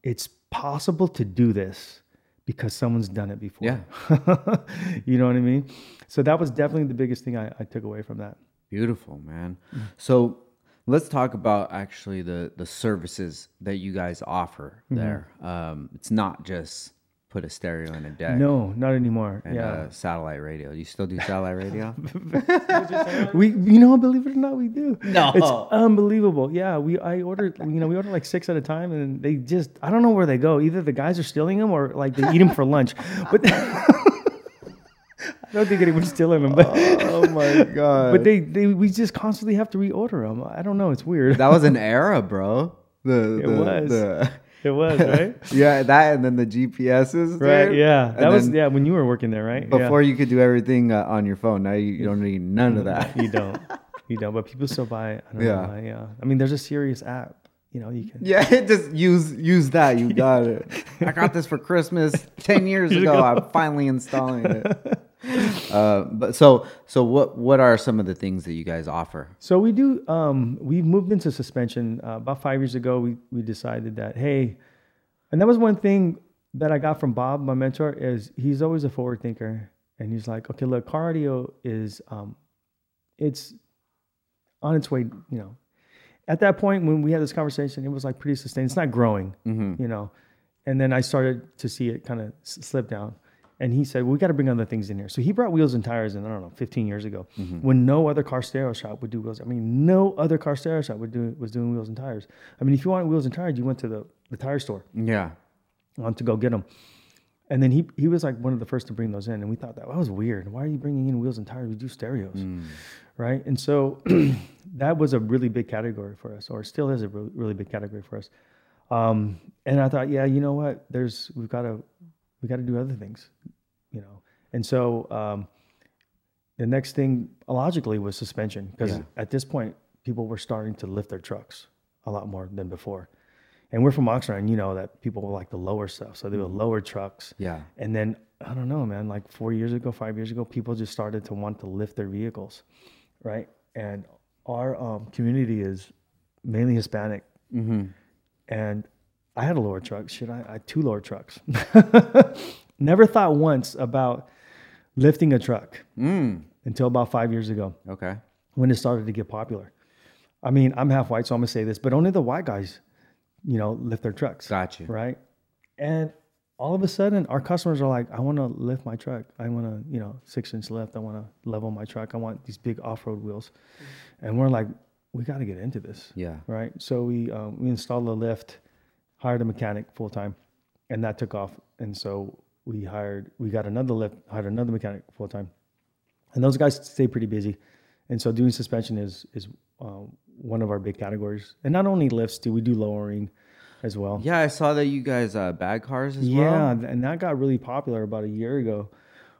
It's possible to do this because someone's done it before. Yeah. [LAUGHS] you know what I mean? So that was definitely the biggest thing I, I took away from that. Beautiful, man. So let's talk about actually the the services that you guys offer Mm-hmm. there. Um, it's not just put a stereo in a deck No, not anymore. and yeah. a satellite radio. You still do satellite radio? [LAUGHS] We, you know, believe it or not, we do. No. it's unbelievable. Yeah, we, I ordered, you know, we order like six at a time, and they just, I don't know where they go. Either the guys are stealing them, or like they eat them for lunch. [LAUGHS] But [LAUGHS] I don't think anyone's stealing them. But, oh, oh my god! but they, they, we just constantly have to reorder them. I don't know. It's weird. that was an era, bro. The, It the- was. the- it was right. [LAUGHS] yeah, that and then the GPSs. Right. dude. Yeah. That And was yeah when you were working there, right? Yeah. Before you could do everything uh, on your phone. Now you, you don't need none of that. you don't, [LAUGHS] you don't. But people still buy it. I don't Yeah. know why, yeah. I mean, there's a Sirius app. You know, you can. Yeah, [LAUGHS] just use use that. You got it. I got this for Christmas ten years ago. I'm finally installing it. [LAUGHS] Uh, but so so what what are some of the things that you guys offer? So we do. Um, we moved into suspension uh, about five years ago. We we decided that hey, and that was one thing that I got from Bob, my mentor, is he's always a forward thinker, and he's like, okay, look, car audio is um, it's on its way. You know, at that point when we had this conversation, it was like pretty sustained. It's not growing, you know. And then I started to see it kind of slip down. And he said, "We got to bring other things in here." So he brought wheels and tires in. I don't know, 15 years ago, when no other car stereo shop would do wheels. I mean, no other car stereo shop would do was doing wheels and tires. I mean, if you wanted wheels and tires, you went to the, the tire store Yeah. on to go get them. And then he he was like one of the first to bring those in, and we thought that, that was weird. Why are you bringing in wheels and tires? We do stereos, right? And so [CLEARS THROAT] that was a really big category for us, or still is a really, really big category for us. Um, and I thought, yeah, you know what? There's we've got to we got to do other things, you know. And so um, the next thing logically was suspension because Yeah. at this point people were starting to lift their trucks a lot more than before. And we're from Oxnard, and you know that people like the lower stuff, so they would lower trucks. Yeah. And then I don't know, man. Like four years ago, five years ago, people just started to want to lift their vehicles, right? And our um, community is mainly Hispanic, Mm-hmm. and I had a lower truck. Shit, I, I had two lower trucks. [LAUGHS] Never thought once about lifting a truck Mm. until about five years ago Okay. when it started to get popular. I mean, I'm half white, so I'm gonna say this, but only the white guys, you know, lift their trucks Got you. right? And all of a sudden, our customers are like, I want to lift my truck. I want to, you know, six inch lift. I want to level my truck. I want these big off road wheels. And we're like, we got to get into this, Yeah. right? So we um, we installed a lift, hired a mechanic full time, and that took off. And so we hired, we got another lift, hired another mechanic full time, and those guys stay pretty busy. And so doing suspension is is um, one of our big categories. And not only lifts, do we do lowering as well? Yeah, I saw that you guys uh, bag cars as Yeah, well. th- and that got really popular about a year ago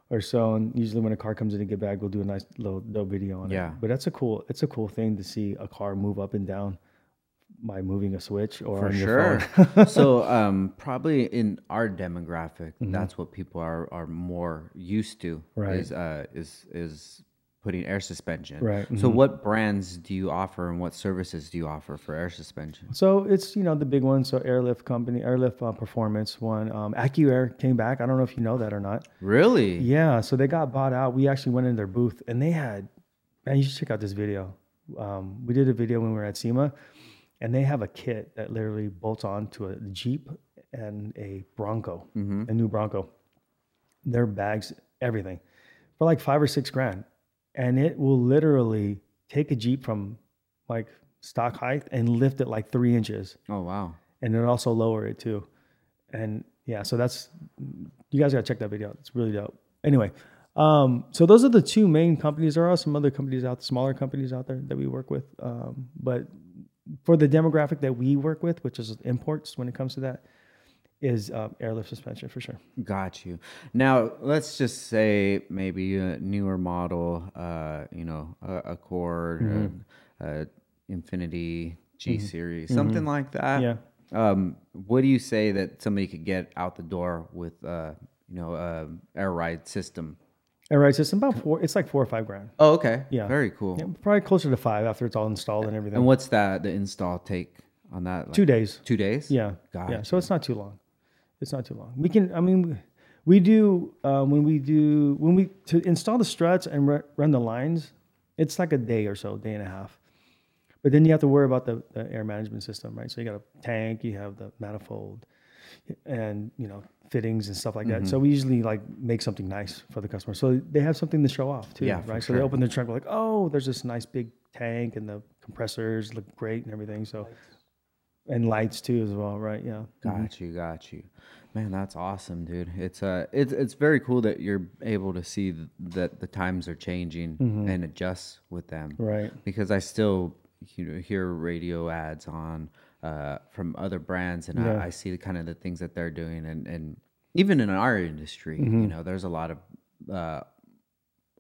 or so. And usually when a car comes in to get back, we'll do a nice little, little video on Yeah. it. But that's a cool it's a cool thing to see a car move up and down by moving a switch or For on sure. phone. [LAUGHS] so um, probably in our demographic, Mm-hmm. that's what people are, are more used to. Right. Is uh, is is putting air suspension. Right, So what brands do you offer and what services do you offer for air suspension? So it's you know the big ones. So Airlift Company, Airlift uh, Performance one. Um, AccuAir came back. I don't know if you know that or not. Really? Yeah, so they got bought out. We actually went in their booth and they had, man, you should check out this video. Um, we did a video when we were at SEMA, and they have a kit that literally bolts on to a Jeep and a Bronco, a new Bronco. Their bags, everything, for like five or six grand, and it will literally take a Jeep from like stock height and lift it like three inches Oh wow. and it also lower it too. And yeah, so that's you guys gotta check that video out. It's really dope. Anyway, um, so those are the two main companies. There are some other companies out, smaller companies out there that we work with, um, but for the demographic that we work with, which is imports, when it comes to that, is uh, airlift suspension for sure. Got you. Now, let's just say maybe a newer model, uh, you know, a Accord, Mm-hmm. a, a Infiniti G series, something like that. Yeah. Um, what do you say that somebody could get out the door with, uh, you know, a air ride system? Air ride system about four. It's like four or five grand. Oh, okay. Yeah. Very cool. Yeah, probably closer to five after it's all installed and everything. And what's that? The install take on that? Like Two days. Two days. Yeah. Got yeah. So it's not too long. It's not too long. We can. I mean, we do uh, when we do when we to install the struts and ru- run the lines. It's like a day or so, day and a half. But then you have to worry about the, the air management system, right? So you got a tank, you have the manifold, and you know fittings and stuff like that. So we usually like make something nice for the customer, so they have something to show off too, Yeah, right? So they open their trunk, we're like, oh, there's this nice big tank, and the compressors look great and everything. So and lights too as well, right? Yeah. Got you, got you. Man, that's awesome, dude. It's uh it's it's very cool that you're able to see th- that the times are changing and adjust with them. Mm-hmm. Right. Because I still you know hear radio ads on uh from other brands and Yeah. I, I see the kind of the things that they're doing and and even in our industry, Mm-hmm. you know, there's a lot of uh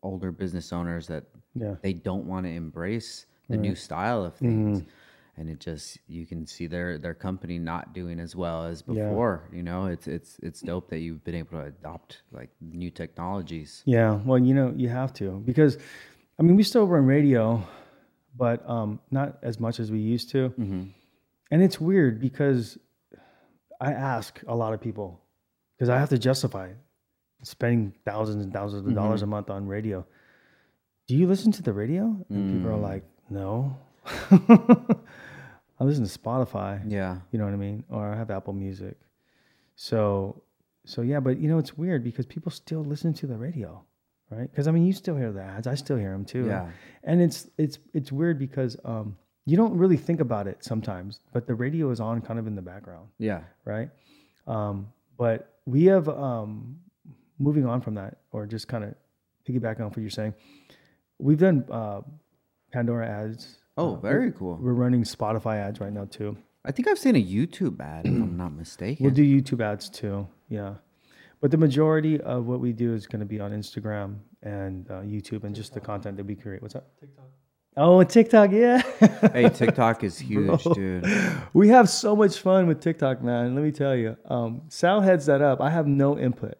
older business owners that Yeah. they don't want to embrace the new style of things Mm-hmm. and it just you can see their their company not doing as well as Yeah. before you know it's it's it's dope that you've been able to adopt like new technologies Yeah. Well, you know, you have to because, I mean, we still run radio, but um, not as much as we used to. And it's weird because I ask a lot of people because I have to justify spending thousands and thousands of dollars a month on radio. Do you listen to the radio? And people are like, No. [LAUGHS] I listen to Spotify. Yeah. You know what I mean? Or I have Apple Music. So, so yeah, but you know it's weird because people still listen to the radio, right? Because I mean, you still hear the ads. I still hear them too. Yeah. And it's it's it's weird because um, you don't really think about it sometimes, but the radio is on kind of in the background, Yeah. right? Um, but we have um, moving on from that, or just kind of piggybacking on what you're saying. We've done uh, Pandora ads. Oh, Uh, very cool. We're running Spotify ads right now too. I think I've seen a YouTube ad, if I'm not [CLEARS THROAT] mistaken. We'll do YouTube ads too. Yeah. But the majority of what we do is going to be on Instagram and uh, YouTube and just the content that we create. What's that? TikTok. Oh, and TikTok. Yeah. [LAUGHS] hey, TikTok is [LAUGHS] huge, dude. we have so much fun with TikTok, man. Let me tell you. Um, Sal heads that up. I have no input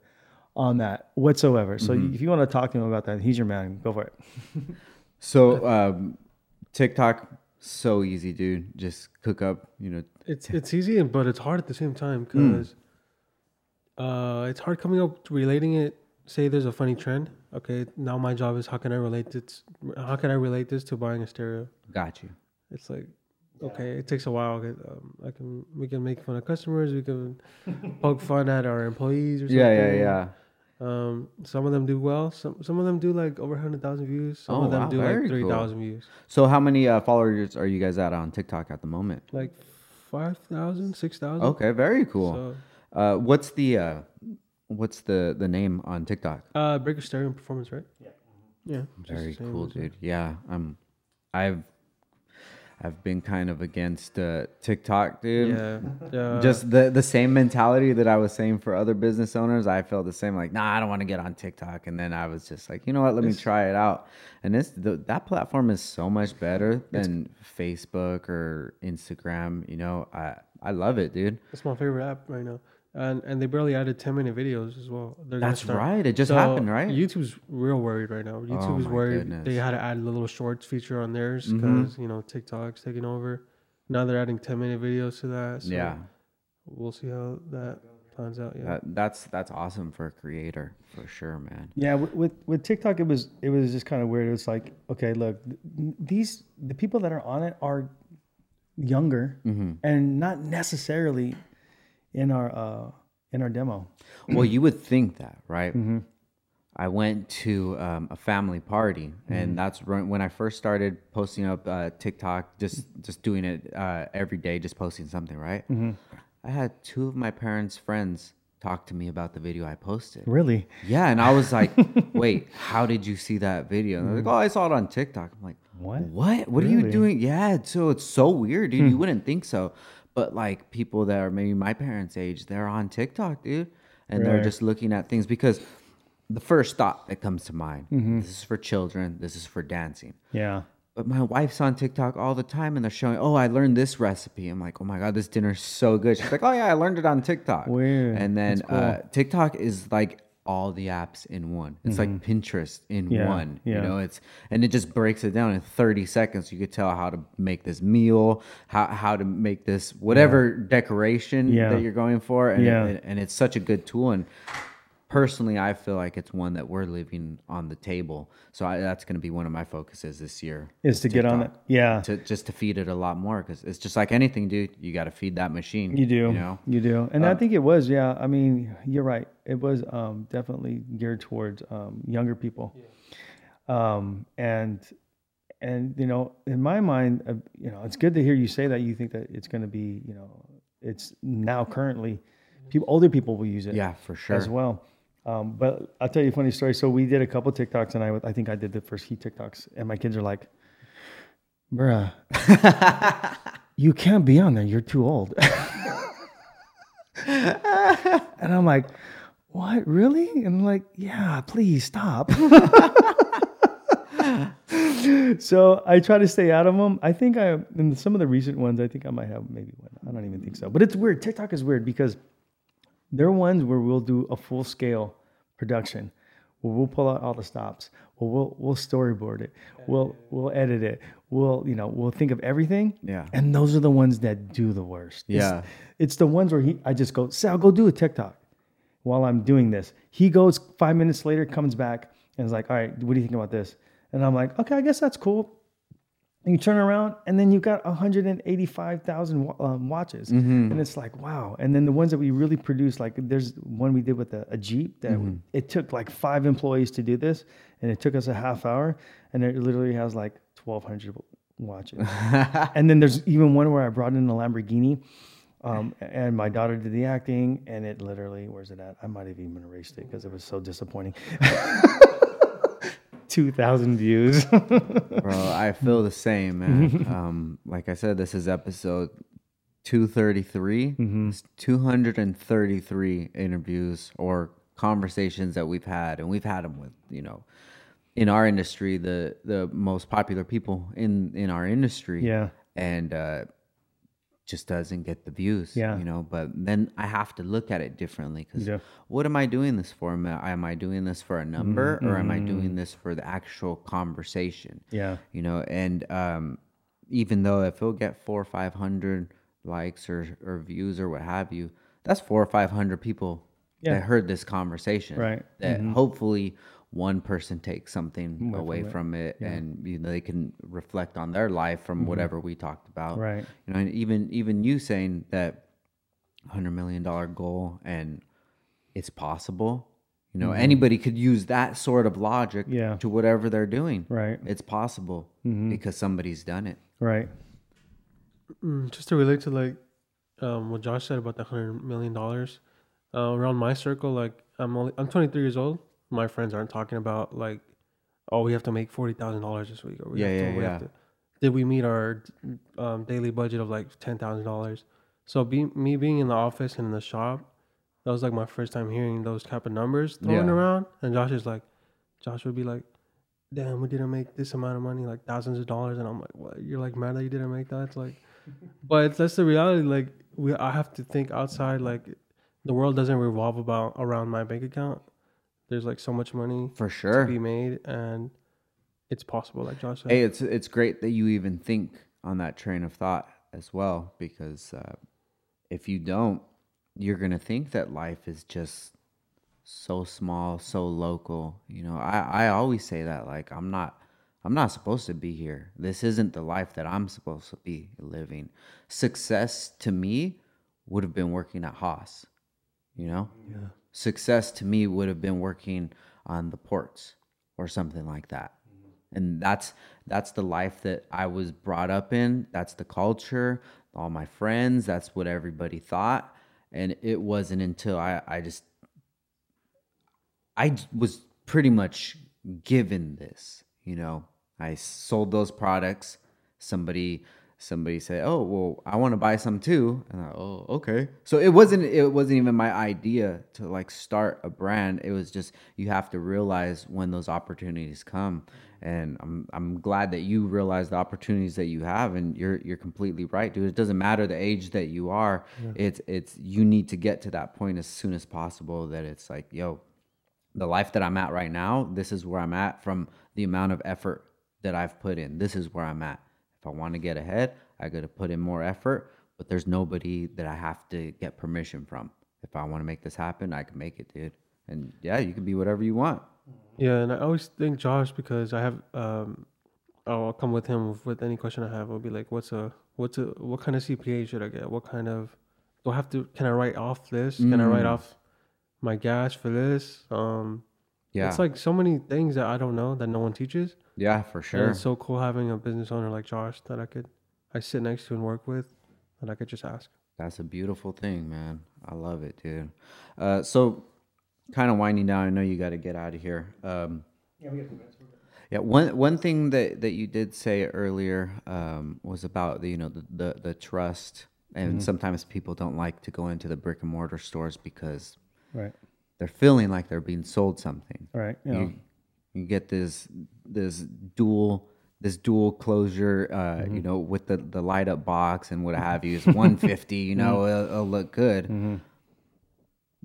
on that whatsoever. So if you want to talk to him about that, he's your man. Go for it. [LAUGHS] So, um, TikTok, so easy, dude. Just cook up, you know. It's it's easy, but it's hard at the same time because uh, it's hard coming up relating it. Say there's a funny trend. Okay, now my job is how can I relate this? How can I relate this to buying a stereo? Got you. It's like okay, it takes a while. Okay, Um, I can we can make fun of customers. We can [LAUGHS] poke fun at our employees or something. Yeah, yeah, yeah. Um, some of them do well. Some some of them do like over hundred thousand views. Some Oh, of them wow, do very like cool. three thousand views. So, how many uh, followers are you guys at on TikTok at the moment? Like 5,000, 6,000. Okay, very cool. So, Uh, what's the uh, what's the the name on TikTok? uh, Becker Stereo Performance, right? Yeah. Yeah. Very cool, as- dude. Yeah, I'm. I've I've been kind of against uh, TikTok, dude. Yeah. Yeah. Just the the same mentality that I was saying for other business owners. I felt the same. Like, nah, I don't want to get on TikTok. And then I was just like, you know what? Let me try it out. And this the, that platform is so much better than Facebook or Instagram. You know, I I love it, dude. It's my favorite app right now. And and they barely added 10 minute videos as well. They're That's right. It just So, happened, right? YouTube's real worried right now. YouTube is my worried. goodness. They had to add a little shorts feature on theirs because you know TikTok's taking over. Now they're adding 10 minute videos to that. So yeah, We'll see how that plans out. Yeah. that, that's that's awesome for a creator for sure, man. Yeah, with, with with TikTok, it was it was just kind of weird. It was like, okay, look, these the people that are on it are younger hmm and not necessarily in our uh in our demo. Well, you would think that, right? Mm-hmm. I went to um, a family party, Mm-hmm. and that's when I first started posting up uh, TikTok, just just doing it uh, every day, just posting something, right? Mm-hmm. I had two of my parents' friends talk to me about the video I posted. Really? Yeah, and I was like, [LAUGHS] "Wait, how did you see that video?" And they're like, "Oh, I saw it on TikTok." I'm like. What? What? What are you doing?" Yeah, so it's so weird, dude. You wouldn't think so, but like people that are maybe my parents' age, they're on TikTok, dude, and they're just looking at things because the first thought that comes to mind, Mm-hmm. this is for children, this is for dancing. Yeah. But my wife's on TikTok all the time and they're showing, oh, I learned this recipe. I'm like, oh my God, this dinner's so good. She's like, oh yeah, I learned it on TikTok. Weird. And then cool. uh, TikTok is like all the apps in one. It's like Pinterest in Mm-hmm. Yeah, one. You know, it's and it just breaks it down in 30 seconds. You could tell how to make this meal, how how to make this whatever decoration Yeah. that you're going for. And, Yeah. it, and it's such a good tool. And personally, I feel like it's one that we're leaving on the table. So I, that's going to be one of my focuses this year Is to get on it. Yeah. to just to feed it a lot more because it's just like anything, dude. You got to feed that machine. You do. You know. You do. And I Um, think it was, yeah. I mean, you're right. It was um, definitely geared towards um, younger people. Um, and and you know, in my mind, uh, you know, it's good to hear you say that you think that it's going to be, you know, it's now currently people older people will use it Yeah, for sure. as well. Um, but I'll tell you a funny story. So we did a couple TikToks, and I, I think I did the first few TikToks, and my kids are like, "Bruh, you can't be on there. You're too old." [LAUGHS] and I'm like, "What? Really?" And I'm like, "Yeah, please stop." [LAUGHS] so I try to stay out of them. I think I in some of the recent ones, I think I might have maybe one. I don't even think so. But it's weird. TikTok is weird because there are ones where we'll do a full scale production where we'll pull out all the stops. Well, we'll we'll storyboard it. We'll we'll edit it. We'll you know we'll think of everything. Yeah. And those are the ones that do the worst. It's- Yeah. It's, the ones where he I just go Sal go do a TikTok while I'm doing this. He goes five minutes later, comes back and is like, all right, what do you think about this? And I'm like, okay, I guess that's cool. And you turn around, and then you've got 185,000 um, watches, and it's like wow. And then the ones that we really produce, like there's one we did with a, a Jeep that it took like five employees to do this, and it took us a half hour, and it literally has like 1,200 watches. [LAUGHS] and then there's even one where I brought in a Lamborghini. Um, and my daughter did the acting, and it literally, where's it at? I might have even erased it because it was so disappointing. [LAUGHS] 2,000 views. [LAUGHS] Bro, I feel the same, man. [LAUGHS] um, like I said, this is episode 233. It's 233 interviews or conversations that we've had, and we've had them with, you know, in our industry, the the most popular people in in our industry. Yeah. and uh, just doesn't get the views. Yeah. you know. But then I have to look at it differently because Yeah. what am I doing this for? Am I, am I doing this for a number, or am I Mm-hmm. doing this for the actual conversation? yeah. you know and um even though if it'll get four or five hundred likes or or views or what have you that's four or five hundred people Yeah. that heard this conversation Right. that hopefully one person takes something away from from it. it, and you know they can reflect on their life from whatever we talked about Right. you know and even even you saying that 100 million dollar goal and it's possible you know anybody could use that sort of logic Yeah. to whatever they're doing Right. it's possible because somebody's done it Right. Mm, just to relate to like um, what Josh said about the hundred million dollars, uh, around my circle, like I'm only I'm 23 years old. My friends aren't talking about like, oh, we have to make forty thousand dollars this week. Or we Yeah, have to, yeah, we yeah. Have to, did we meet our um, daily budget of like ten thousand dollars? So be, me being in the office and in the shop, that was like my first time hearing those type of numbers thrown Yeah. around. And Josh is like, Josh would be like, damn, we didn't make this amount of money, like thousands of dollars. And I'm like, what? You're like mad that you didn't make that? It's like, [LAUGHS] but it's, that's the reality. Like we, I have to think outside. Like the world doesn't revolve about around my bank account. There's like so much money for sure. to be made, and it's possible. Like Josh said, hey it's it's great that you even think on that train of thought as well because uh, if you don't you're gonna think that life is just so small so local you know? I i always say that like i'm not i'm not supposed to be here. This isn't the life that i'm supposed to be living. Success to me would have been working at haas you know? Yeah, success to me would have been working on the ports or something like that. Mm-hmm. And that's that's the life that i was brought up in. That's the culture all my friends that's what everybody thought. And it wasn't until i i just I was pretty much given this you know? I sold those products. Somebody somebody said oh well i want to buy some too. And I, oh okay. So it wasn't it wasn't even my idea to like start a brand. It was just you have to realize when those opportunities come. And i'm i'm glad that you realize the opportunities that you have and you're you're completely right dude. It doesn't matter the age that you are. It's it's you need to get to that point as soon as possible that it's like yo the life that I'm at right now, this is where I'm at from the amount of effort that I've put in. This is where I'm at. If I want to get ahead, I got to put in more effort, but there's nobody that I have to get permission from. If I want to make this happen, I can make it, dude. And yeah, you can be whatever you want. yeah. And I always think Josh because I have um, I'll come with him with, any question I have. I'll be like, what's a what's a what kind of CPA should I get? What kind of do I have to? Can I write off this? Can I write Mm. off my gas for this? Um, Yeah. It's like so many things that I don't know that no one teaches. yeah, for And sure. it's so cool having a business owner like Josh that I could I sit next to and work with that I could just ask. That's a beautiful thing, man. I love it, dude. Uh, so, kind of winding down. I know you got to get out of here. Um, Yeah, we got two minutes. Yeah, one one thing that, that you did say earlier um, was about the you know the the, the trust, and sometimes people don't like to go into the brick and mortar stores because Right. They're feeling like they're being sold something. Right. Yeah. You, you get this this dual this dual closure, uh, you mm-hmm. know, with the the light up box and what [LAUGHS] have you. It's one fifty. You know, mm-hmm. it'll, it'll look good. Mm-hmm.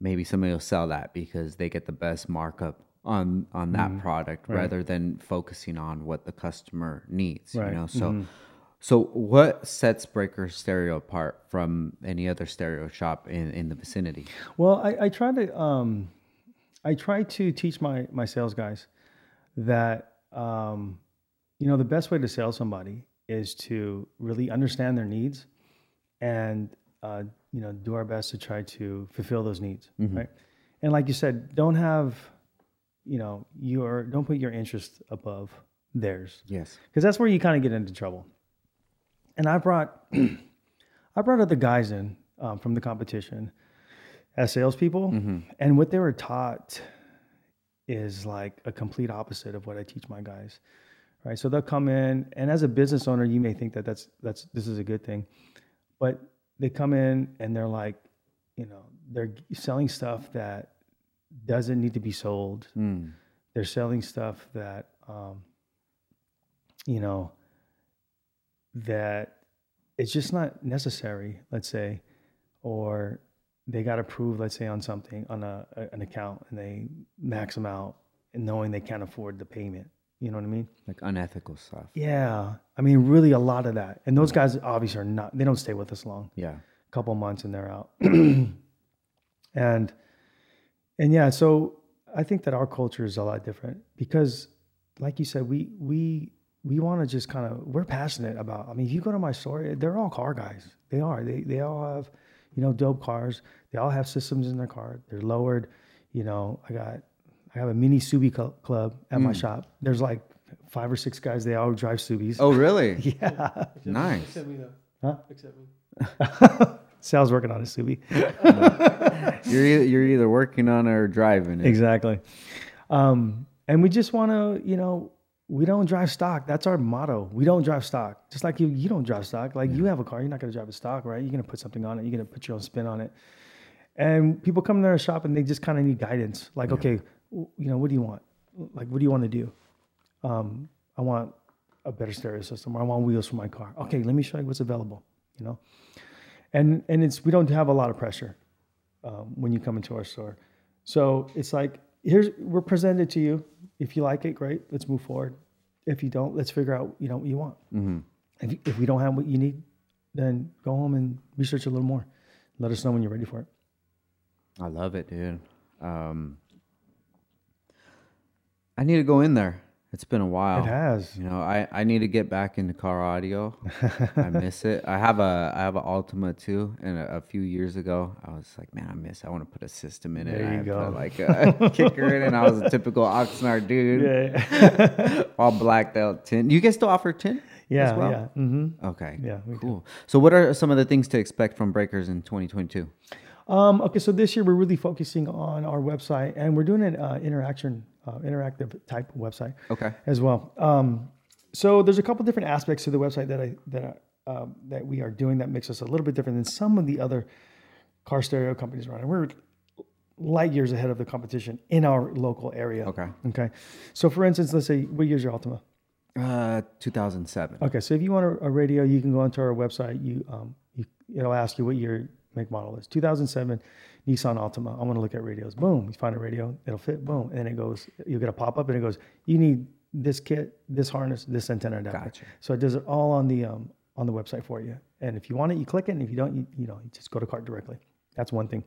Maybe somebody will sell that because they get the best markup on on that product rather than focusing on what the customer needs. Right. You know, so. So, what sets Becker Stereo apart from any other stereo shop in, in the vicinity? Well, I, I try to um, I try to teach my my sales guys that um, you know the best way to sell somebody is to really understand their needs and uh, you know do our best to try to fulfill those needs right and like you said don't have you know your don't put your interest above theirs Yes. because that's where you kind of get into trouble. And I brought, [CLEARS THROAT] I brought other guys in um, from the competition as salespeople, and what they were taught is like a complete opposite of what I teach my guys, right? So they'll come in, and as a business owner, you may think that that's that's this is a good thing, but they come in and they're like, you know, they're selling stuff that doesn't need to be sold. Mm. They're selling stuff that, um, you know, that it's just not necessary, let's say, or they got approved, let's say, on something, on a, an account, and they max them out and knowing they can't afford the payment. You know what I mean? Like unethical stuff. Yeah. I mean, really a lot of that. And those guys obviously are not, they don't stay with us long Yeah. A couple months and they're out. [CLEARS THROAT] and and yeah, so I think that our culture is a lot different because like you said, we we we want to just kind of we're passionate about I mean, if you go to my store, they're all car guys. They are. They they all have, you know, dope cars. They all have systems in their car. They're lowered. You know, I got I have a mini Subi cl- club at my shop. There's like five or six guys. They all drive Subis. Oh, really? [LAUGHS] yeah. nice. Except me though. Huh? Except me. [LAUGHS] Sal's working on a Subi. [LAUGHS] You're either, you're either working on it or driving it. Exactly. Um, and we just want to, you know, we don't drive stock. That's our motto. We don't drive stock. Just like you, you don't drive stock. Like you have a car, you're not going to drive a stock, right? You're going to put something on it. You're going to put your own spin on it. And people come to our shop and they just kind of need guidance. Like, okay, w- you know, what do you want? Like, what do you want to do? Um, I want a better stereo system, or I want wheels for my car. Okay, let me show you what's available. You know, and and it's we don't have a lot of pressure um, when you come into our store. So it's like here's we're presented to you. If you like it, great. Let's move forward. If you don't, let's figure out you know what you want. Mm-hmm. If if we don't have what you need, then go home and research a little more. Let us know when you're ready for it. I love it, dude. Um, I need to go in there. It's been a while. It has. You know, I, I need to get back into car audio. [LAUGHS] I miss it. I have a I have an Altima too, and a, a few years ago, I was like, man, I miss. I want to put a system in it. There I you put, go. like a [LAUGHS] kicker in. And I was a typical Oxnard dude, Yeah. [LAUGHS] all blacked out tin. You guys still offer tin? yeah. well? Yeah. Mm-hmm. Okay. Yeah, we do. Cool. So, what are some of the things to expect from Beckers in 2022? Um, okay, so this year we're really focusing on our website, and we're doing an uh, interaction, uh, interactive type website Okay. as well. Um, so there's a couple different aspects to the website that I that I, um, that we are doing that makes us a little bit different than some of the other car stereo companies around. And we're light years ahead of the competition in our local area. Okay. Okay. So for instance, let's say what year's your Altima? Uh, 2007. Okay, so if you want a, a radio, you can go onto our website. You, um, you, it'll ask you what your make model is. 2007 Nissan Altima. I want to look at radios. Boom, you find a radio, it'll fit. Boom, and then it goes. You get a pop up, and it goes. You need this kit, this harness, this antenna adapter. Gotcha. So it does it all on the um, on the website for you. And if you want it, you click it. And if you don't, you, you know, you just go to cart directly. That's one thing.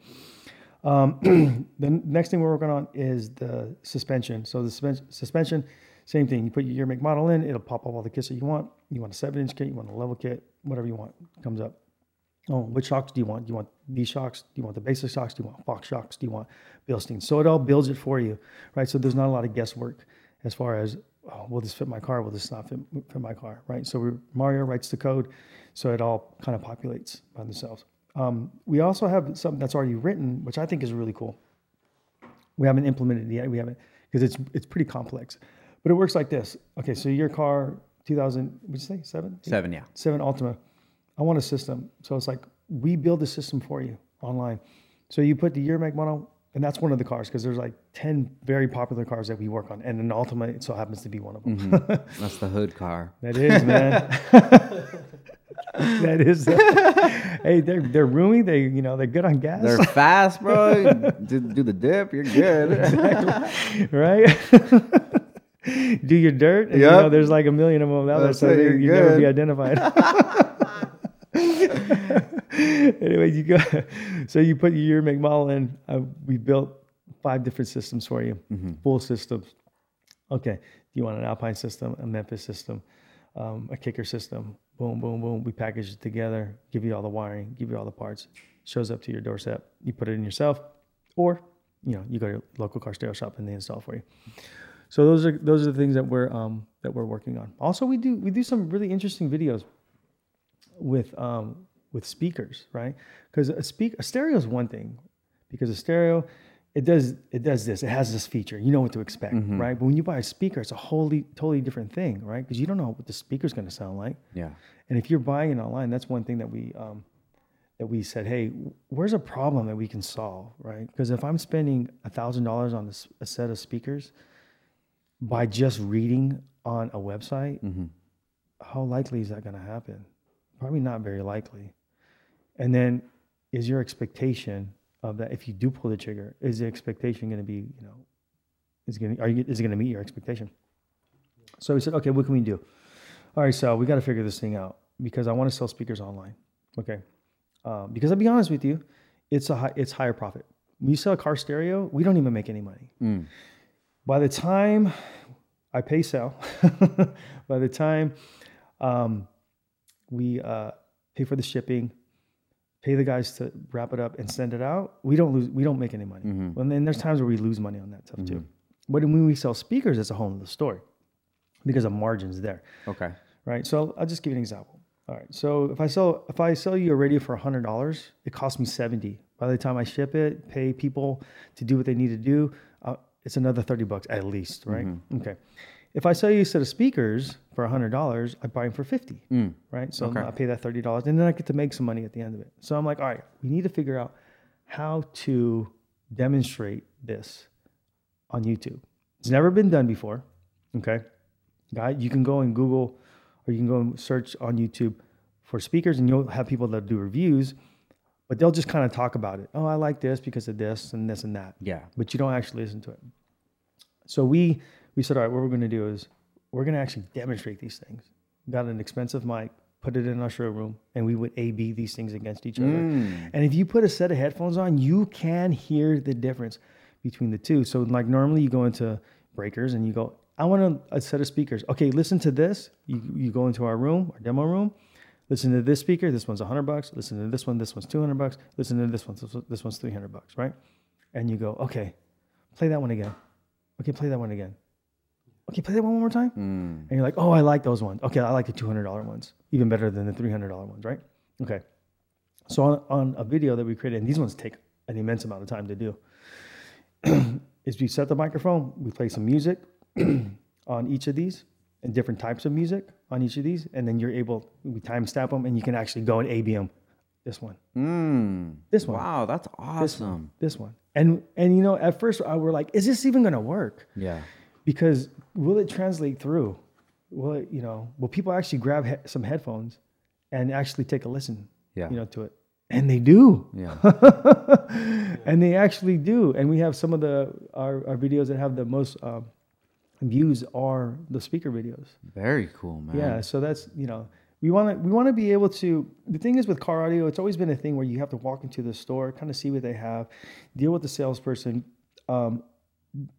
Um, [CLEARS THROAT] the next thing we're working on is the suspension. So the suspen- suspension, same thing. You put your year, make, model in, it'll pop up all the kits that you want. You want a seven inch kit, you want a level kit, whatever you want comes up. Oh, which shocks do you want? Do you want these shocks? Do you want the basic shocks? Do you want Fox shocks? Do you want Bilstein? So it all builds it for you, right? So there's not a lot of guesswork as far as, oh, will this fit my car? Will this not fit, fit my car, right? So we, Mario writes the code, so it all kind of populates by themselves. Um, we also have something that's already written, which I think is really cool. We haven't implemented it yet. We haven't because it's it's pretty complex, but it works like this. Okay, so your car, 2000, would you say seven? Eight? Seven, yeah. seven Altima. I want a system. So it's like we build a system for you online. So you put the year, make, model, and that's one of the cars because there's like ten very popular cars that we work on, and an Altima it so happens to be one of them. Mm-hmm. [LAUGHS] That's the hood car. that is, man. [LAUGHS] that is. hey, they're they're roomy. They you know they're good on gas, They're fast, bro. do, do the dip, you're good. right? [LAUGHS] Do your dirt. And, You know, there's like a million of them out there, so you're you never be identified. [LAUGHS] anyway, you go. So you put your year, in. Uh, we built five different systems for you, Mm-hmm. full systems. Okay, do you want an Alpine system, a Memphis system, um, a kicker system. Boom, boom, boom. We package it together, give you all the wiring, give you all the parts. Shows up to your doorstep. You put it in yourself, or you know you go to your local car stereo shop and they install for you. So those are those are the things that we're um, that we're working on. Also, we do we do some really interesting videos with um, with speakers, right? Because a speak a stereo is one thing, because a stereo it does it does this. It has this feature. You know what to expect, right? But when you buy a speaker, it's a wholly totally different thing, right? Because you don't know what the speaker's going to sound like. Yeah. And if you're buying it online, that's one thing that we um, that we said, hey, where's a problem that we can solve, right? Because if I'm spending a thousand dollars on this, a set of speakers by just reading on a website, how likely is that going to happen? Probably not very likely. And then, is your expectation of that if you do pull the trigger, is the expectation going to be, you know, is going to are you is it going to meet your expectation? So we said, okay, what can we do? All right, so we got to figure this thing out because I want to sell speakers online. Okay, um, because I'll be honest with you, it's a high, it's higher profit. When you sell a car stereo, we don't even make any money. By the time I pay sell, [LAUGHS] by the time um, we uh, pay for the shipping, pay the guys to wrap it up and send it out, we don't lose. We don't make any money. And then there's times where we lose money on that stuff too. But when we sell speakers, it's a whole other story because of margins there Okay. right? So I'll just give you an example. All right. So if I sell if I sell you a radio for hundred dollars, it costs me seventy. By the time I ship it, pay people to do what they need to do, uh, it's another thirty bucks at least, right? Okay. If I sell you a set of speakers for hundred dollars, I buy them for fifty, mm. right? So I pay that thirty dollars, and then I get to make some money at the end of it. So I'm like, all right, we need to figure out how to demonstrate this on YouTube. It's never been done before. Okay. Guy, you can go and Google or you can go and search on YouTube for speakers and you'll have people that do reviews, but they'll just kind of talk about it. Oh, I like this because of this and this and that. Yeah. But you don't actually listen to it. So we we said, all right, what we're gonna do is we're gonna actually demonstrate these things. Got an expensive mic, put it in our showroom, and we would A B these things against each other. Mm. And if you put a set of headphones on, you can hear the difference between the two. So like normally you go into Beckers and you go, I want a, a set of speakers. Okay, listen to this. You you go into our room, our demo room. Listen to this speaker. This one's hundred bucks. Listen to this one. This one's two hundred bucks. Listen to this one. This, one- this one's three hundred bucks. Right? And you go, okay, play that one again. Okay, play that one again. Okay, play that one more time. And you're like, oh, I like those ones. Okay, I like the two hundred dollar ones, even better than the three hundred dollar ones. Right? Okay. So on, on a video that we created, and these ones take an immense amount of time to do, [CLEARS THROAT] is we set the microphone, we play some music [CLEARS THROAT] on each of these, and different types of music on each of these, and then you're able we time stamp them, and you can actually go and ABM. This one, Mm. this one, Wow, that's awesome. this one, and and you know at first I were like, is this even gonna work? Yeah. Because will it translate through? Will it, you know, will people actually grab he- some headphones and actually take a listen, Yeah. you know, to it? And they do. Yeah. [LAUGHS] and they actually do. And we have some of the our, our videos that have the most um, views are the speaker videos. Very cool, man. Yeah, so that's you know we want to we want to be able to. The thing is with car audio, it's always been a thing where you have to walk into the store, kind of see what they have, deal with the salesperson, um,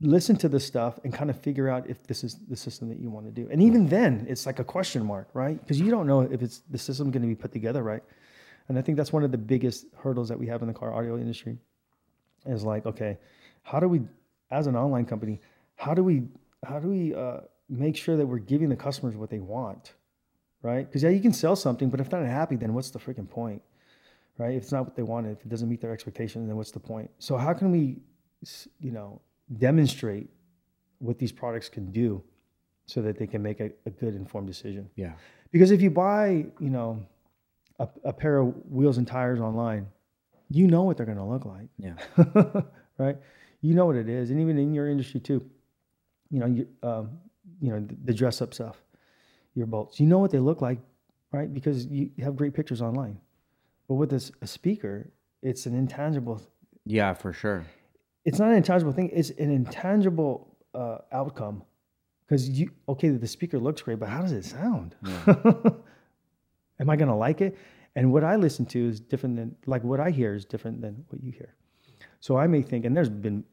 listen to the stuff, and kind of figure out if this is the system that you want to do. And even then, it's like a question mark, right? Because you don't know if it's the system going to be put together right. And I think that's one of the biggest hurdles that we have in the car audio industry is like, okay, how do we, as an online company, how do we, how do we uh, make sure that we're giving the customers what they want, right? Because yeah, you can sell something, but if they're not happy, then what's the freaking point, right? If it's not what they wanted, if it doesn't meet their expectations, then what's the point? So how can we, you know, demonstrate what these products can do, so that they can make a, a good informed decision? Yeah. Because if you buy, you know, a, a pair of wheels and tires online, you know what they're going to look like, Yeah. [LAUGHS] right? You know what it is, and even in your industry too, you know, you, um, you know, the, the dress up stuff, your bolts, you know what they look like, right? Because you have great pictures online. But with this a speaker, it's an intangible. Yeah, for sure. It's not an intangible thing. It's an intangible uh, outcome. Because you okay, the speaker looks great, but how does it sound? [LAUGHS] Am I gonna like it? And what I listen to is different than like what I hear is different than what you hear. So I may think, and there's been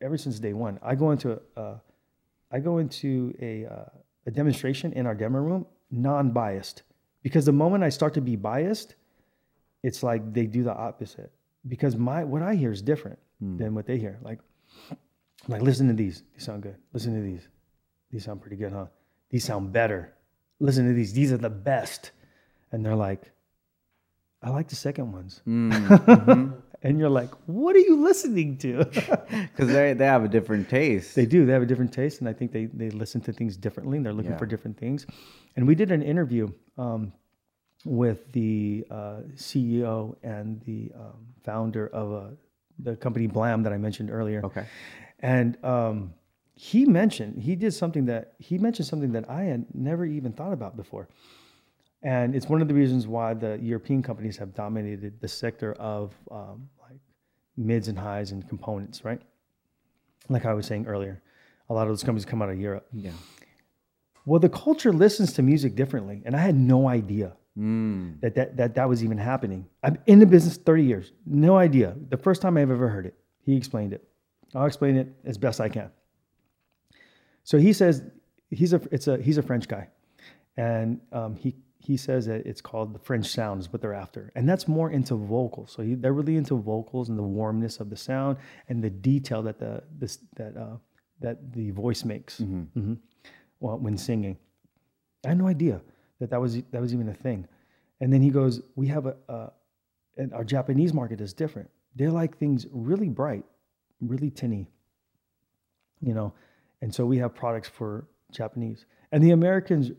ever since day one, I go into a, uh, I go into a uh, a demonstration in our demo room, non-biased because the moment I start to be biased, it's like they do the opposite because my what I hear is different than what they hear. Like, like listen to these. These sound good. Listen to these. These sound pretty good, huh? These sound better. Listen to these. These are the best. And they're like, I like the second ones. [LAUGHS] and you're like, what are you listening to? [LAUGHS] Because they, they have a different taste. they do. They have a different taste, and I think they they listen to things differently. And they're looking Yeah. for different things. And we did an interview um, with the uh, CEO and the um, founder of uh, the company Blam that I mentioned earlier. okay. And um, he mentioned he did something that he mentioned something that I had never even thought about before. And it's one of the reasons why the European companies have dominated the sector of um, like mids and highs and components, right? Like I was saying earlier, a lot of those companies come out of Europe. Yeah. Well, the culture listens to music differently, and I had no idea Mm. that that that, that was even happening. I'm in the business 30 years, no idea. The first time I've ever heard it, he explained it. I'll explain it as best I can. So he says he's a it's a he's a French guy, and um, he he says that it's called the French sound is what they're after, and that's more into vocals. So he, they're really into vocals and the warmness of the sound and the detail that the this that uh, that the voice makes Mhm. Well, when singing. I had no idea that that was that was even a thing. And then he goes, "We have a, a and our Japanese market is different. They like things really bright, really tinny, you know, and so we have products for Japanese. And the Americans,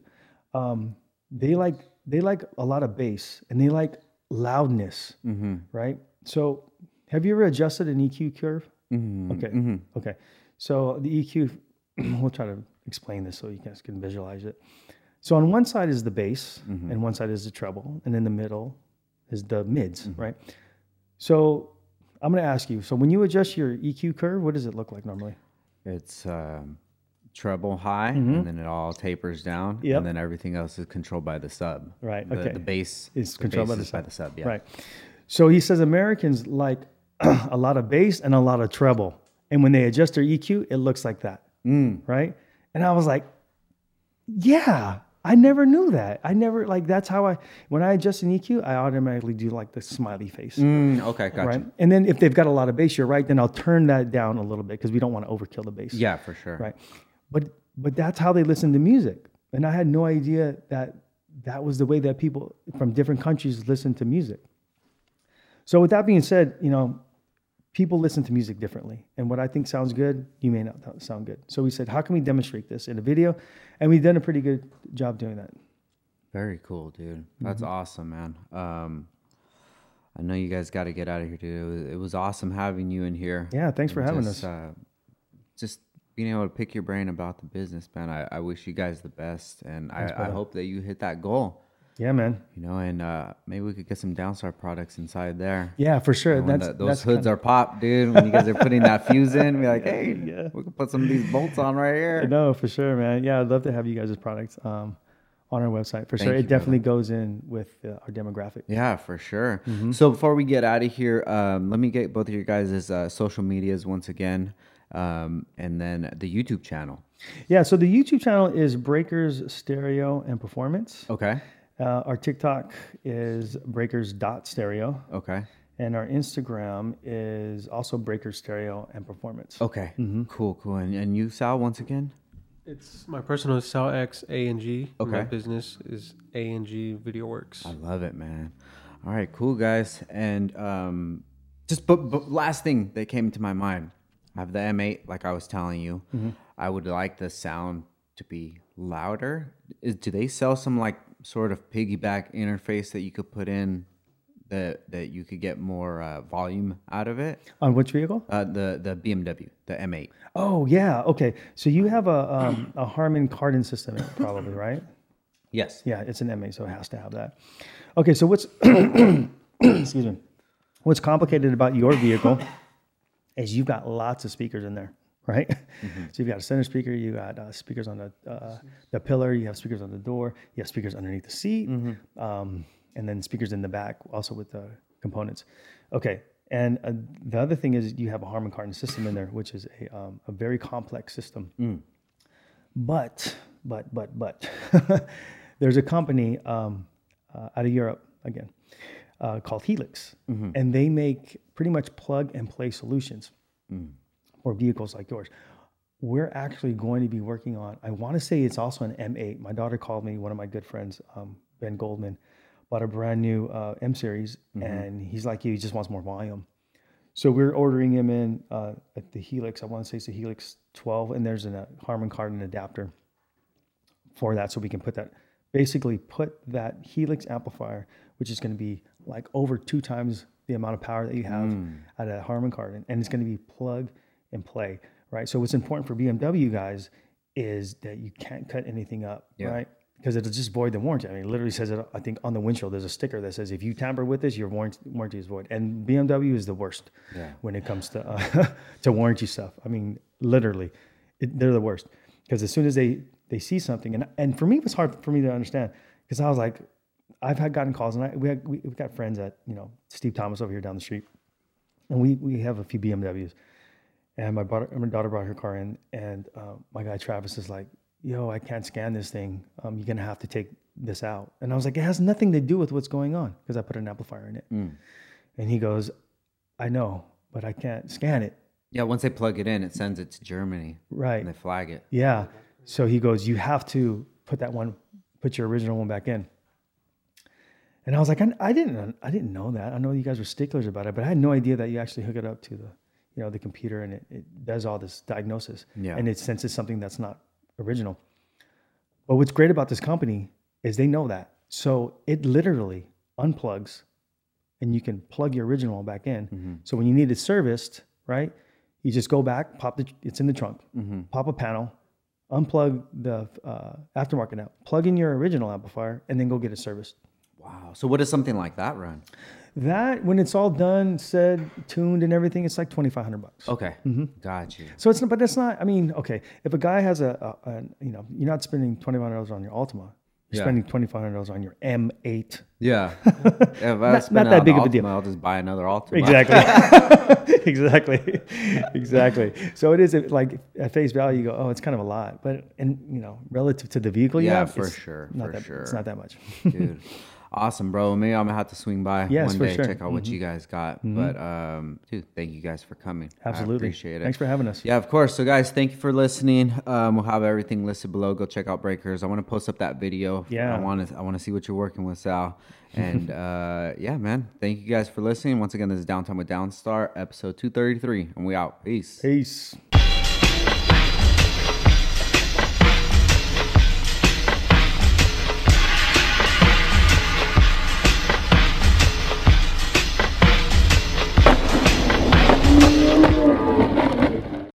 um, they like they like a lot of bass and they like loudness, Mm-hmm. right? So, have you ever adjusted an EQ curve? Mm-hmm. Okay. Okay. So the EQ, [CLEARS THROAT] we'll try to explain this so you guys can visualize it. So on one side is the bass, and one side is the treble, and in the middle is the mids, right? So I'm going to ask you. So when you adjust your EQ curve, what does it look like normally? It's um, treble high, and then it all tapers down, Mm-hmm. Yep. and then everything else is controlled by the sub. Right, The, okay. The bass Is the controlled by the by the sub. Yeah. Right. So he says Americans like [CLEARS THROAT] a lot of bass and a lot of treble, and when they adjust their EQ, it looks like that, right? And I was like, yeah. I never knew that. I never like that's how I when I adjust an EQ, I automatically do like the smiley face. Mm, okay, gotcha. Right. And then if they've got a lot of bass, you're right, then I'll turn that down a little bit because we don't want to overkill the bass. Yeah, for sure. Right. But but that's how they listen to music. And I had no idea that that was the way that people from different countries listen to music. So with that being said, you know, people listen to music differently. And what I think sounds good, you may not sound good. So we said, how can we demonstrate this in a video? And we've done a pretty good job doing that. Very cool, dude. That's Mm-hmm. awesome, man. Um, I know you guys got to get out of here, dude. It was, it was awesome having you in here. Yeah, thanks for having just, us. Uh, just being able to pick your brain about the business, man. I, I wish you guys the best, and I, I hope that you hit that goal. Yeah, man. You know, and uh, maybe we could get some Downstar products inside there. Yeah, for sure. That's, the- those that's hoods kinda- are popped, dude. When you guys are putting that fuse in, be like, hey, [LAUGHS] Yeah. we can put some of these bolts on right here. No, for sure, man. Yeah, I'd love to have you guys' products um, on our website for sure. Thank It you, definitely goes in with uh, our demographic. Yeah, for sure. Mm-hmm. So before we get out of here, um, let me get both of your guys' uh, social medias once again, um, and then the YouTube channel. Yeah, so the YouTube channel is Beckers Stereo and Performance. Okay. Uh, our TikTok is Beckers.stereo. Okay. And our Instagram is also Breakers Stereo and Performance. Okay. Mm-hmm. Cool. Cool. And, and you, Sal, once again. It's my personal is Sal X A and G. and My business is A and G Video Works. I love it, man. All right, cool guys. And um, just but, but last thing that came to my mind, I have the M8, like I was telling you. I would like the sound to be louder. Is, do they sell some like sort of piggyback interface that you could put in that that you could get more uh, volume out of it? On which vehicle? Uh, the the BMW, the M8. Oh, yeah. Okay. So you have a, um, a Harman Kardon system, probably, [LAUGHS] right? Yes. Yeah, it's an M8, so it has to have that. Okay, so what's [COUGHS] excuse me? What's complicated about your vehicle is you've got lots of speakers in there, right? So you've got a center speaker, you got uh, speakers on the uh, the pillar, you have speakers on the door, you have speakers underneath the seat, um, and then speakers in the back, also with the components. Okay, and uh, the other thing is you have a Harman Kardon system in there, which is a um, a very complex system. But, but, but, but, [LAUGHS] There's a company um, uh, out of Europe again uh, called Helix, and they make pretty much plug and play solutions for vehicles like yours. We're actually going to be working on. I want to say it's also an M8. My daughter called me. One of my good friends, um, Ben Goldman, bought a brand new uh, M series, and he's like you. He just wants more volume. So we're ordering him in uh, at the Helix. I want to say it's a Helix 12, and there's a Harman Kardon adapter for that, so we can put that basically put that Helix amplifier, which is going to be like over two times the amount of power that you have at a Harman Kardon, and it's going to be plug and play, right? So what's important for BMW guys is that you can't cut anything up, Yeah. right? Because it'll just void the warranty. I mean, it literally says it. I think on the windshield there's a sticker that says if you tamper with this, your warranty, warranty is void. And BMW is the worst Yeah. when it comes to uh, [LAUGHS] to warranty stuff. I mean, literally, it, they're the worst because as soon as they they see something, and and for me it was hard for me to understand because I was like, I've had gotten calls, and I, we had, we, we've got friends at you know Steve Thomas over here down the street, and we we have a few BMWs, and my daughter my daughter brought her car in, and uh, my guy Travis is like, "Yo, I can't scan this thing. Um, you're gonna have to take this out." And I was like, "It has nothing to do with what's going on because I put an amplifier in it." And he goes, "I know, but I can't scan it." Yeah, once they plug it in, it sends it to Germany Right. and they flag it. Yeah. So he goes, you have to put that one, put your original one back in. And I was like, I, I didn't, I didn't know that. I know you guys were sticklers about it, but I had no idea that you actually hook it up to the, you know, the computer and it, it does all this diagnosis. Yeah. And it senses something that's not original. But what's great about this company is they know that. So it literally unplugs and you can plug your original back in. So when you need it serviced, right, you just go back, pop the, it's in the trunk, pop a panel, unplug the uh, aftermarket out, plug in your original amplifier, and then go get it serviced. Wow. So what does something like that run? That when it's all done, said, tuned, and everything, it's like twenty five hundred bucks. Okay. Mm-hmm. Got you. So it's not, but that's not. I mean, okay, if a guy has a, a, a you know, you're not spending twenty five hundred dollars on your Altima. You're Yeah. spending twenty five hundred dollars on your M8. [LAUGHS] Yeah. if I Not- not that big the of a deal. I'll just buy another Altima. Exactly. [LAUGHS] [LAUGHS] exactly. exactly. So it is like at face value, you go, oh, it's kind of a lot, but and you know, relative to the vehicle, you Yeah, have, for it's sure, Not for that, sure. It's not that much. Dude. Awesome, bro. Maybe I'm gonna have to swing by Yes, one day, sure. Mm-hmm. check out what you guys got. But um, dude, thank you guys for coming. I Absolutely. appreciate it. Thanks for having us. Yeah, of course. So, guys, thank you for listening. Um, we'll have everything listed below. Go check out Beckers. I want to post up that video. Yeah. I want to. I want to see what you're working with, Sal. And [LAUGHS] uh, yeah, man. Thank you guys for listening. Once again, this is Downtime with Downstar, episode 233, and we out. Peace. Peace.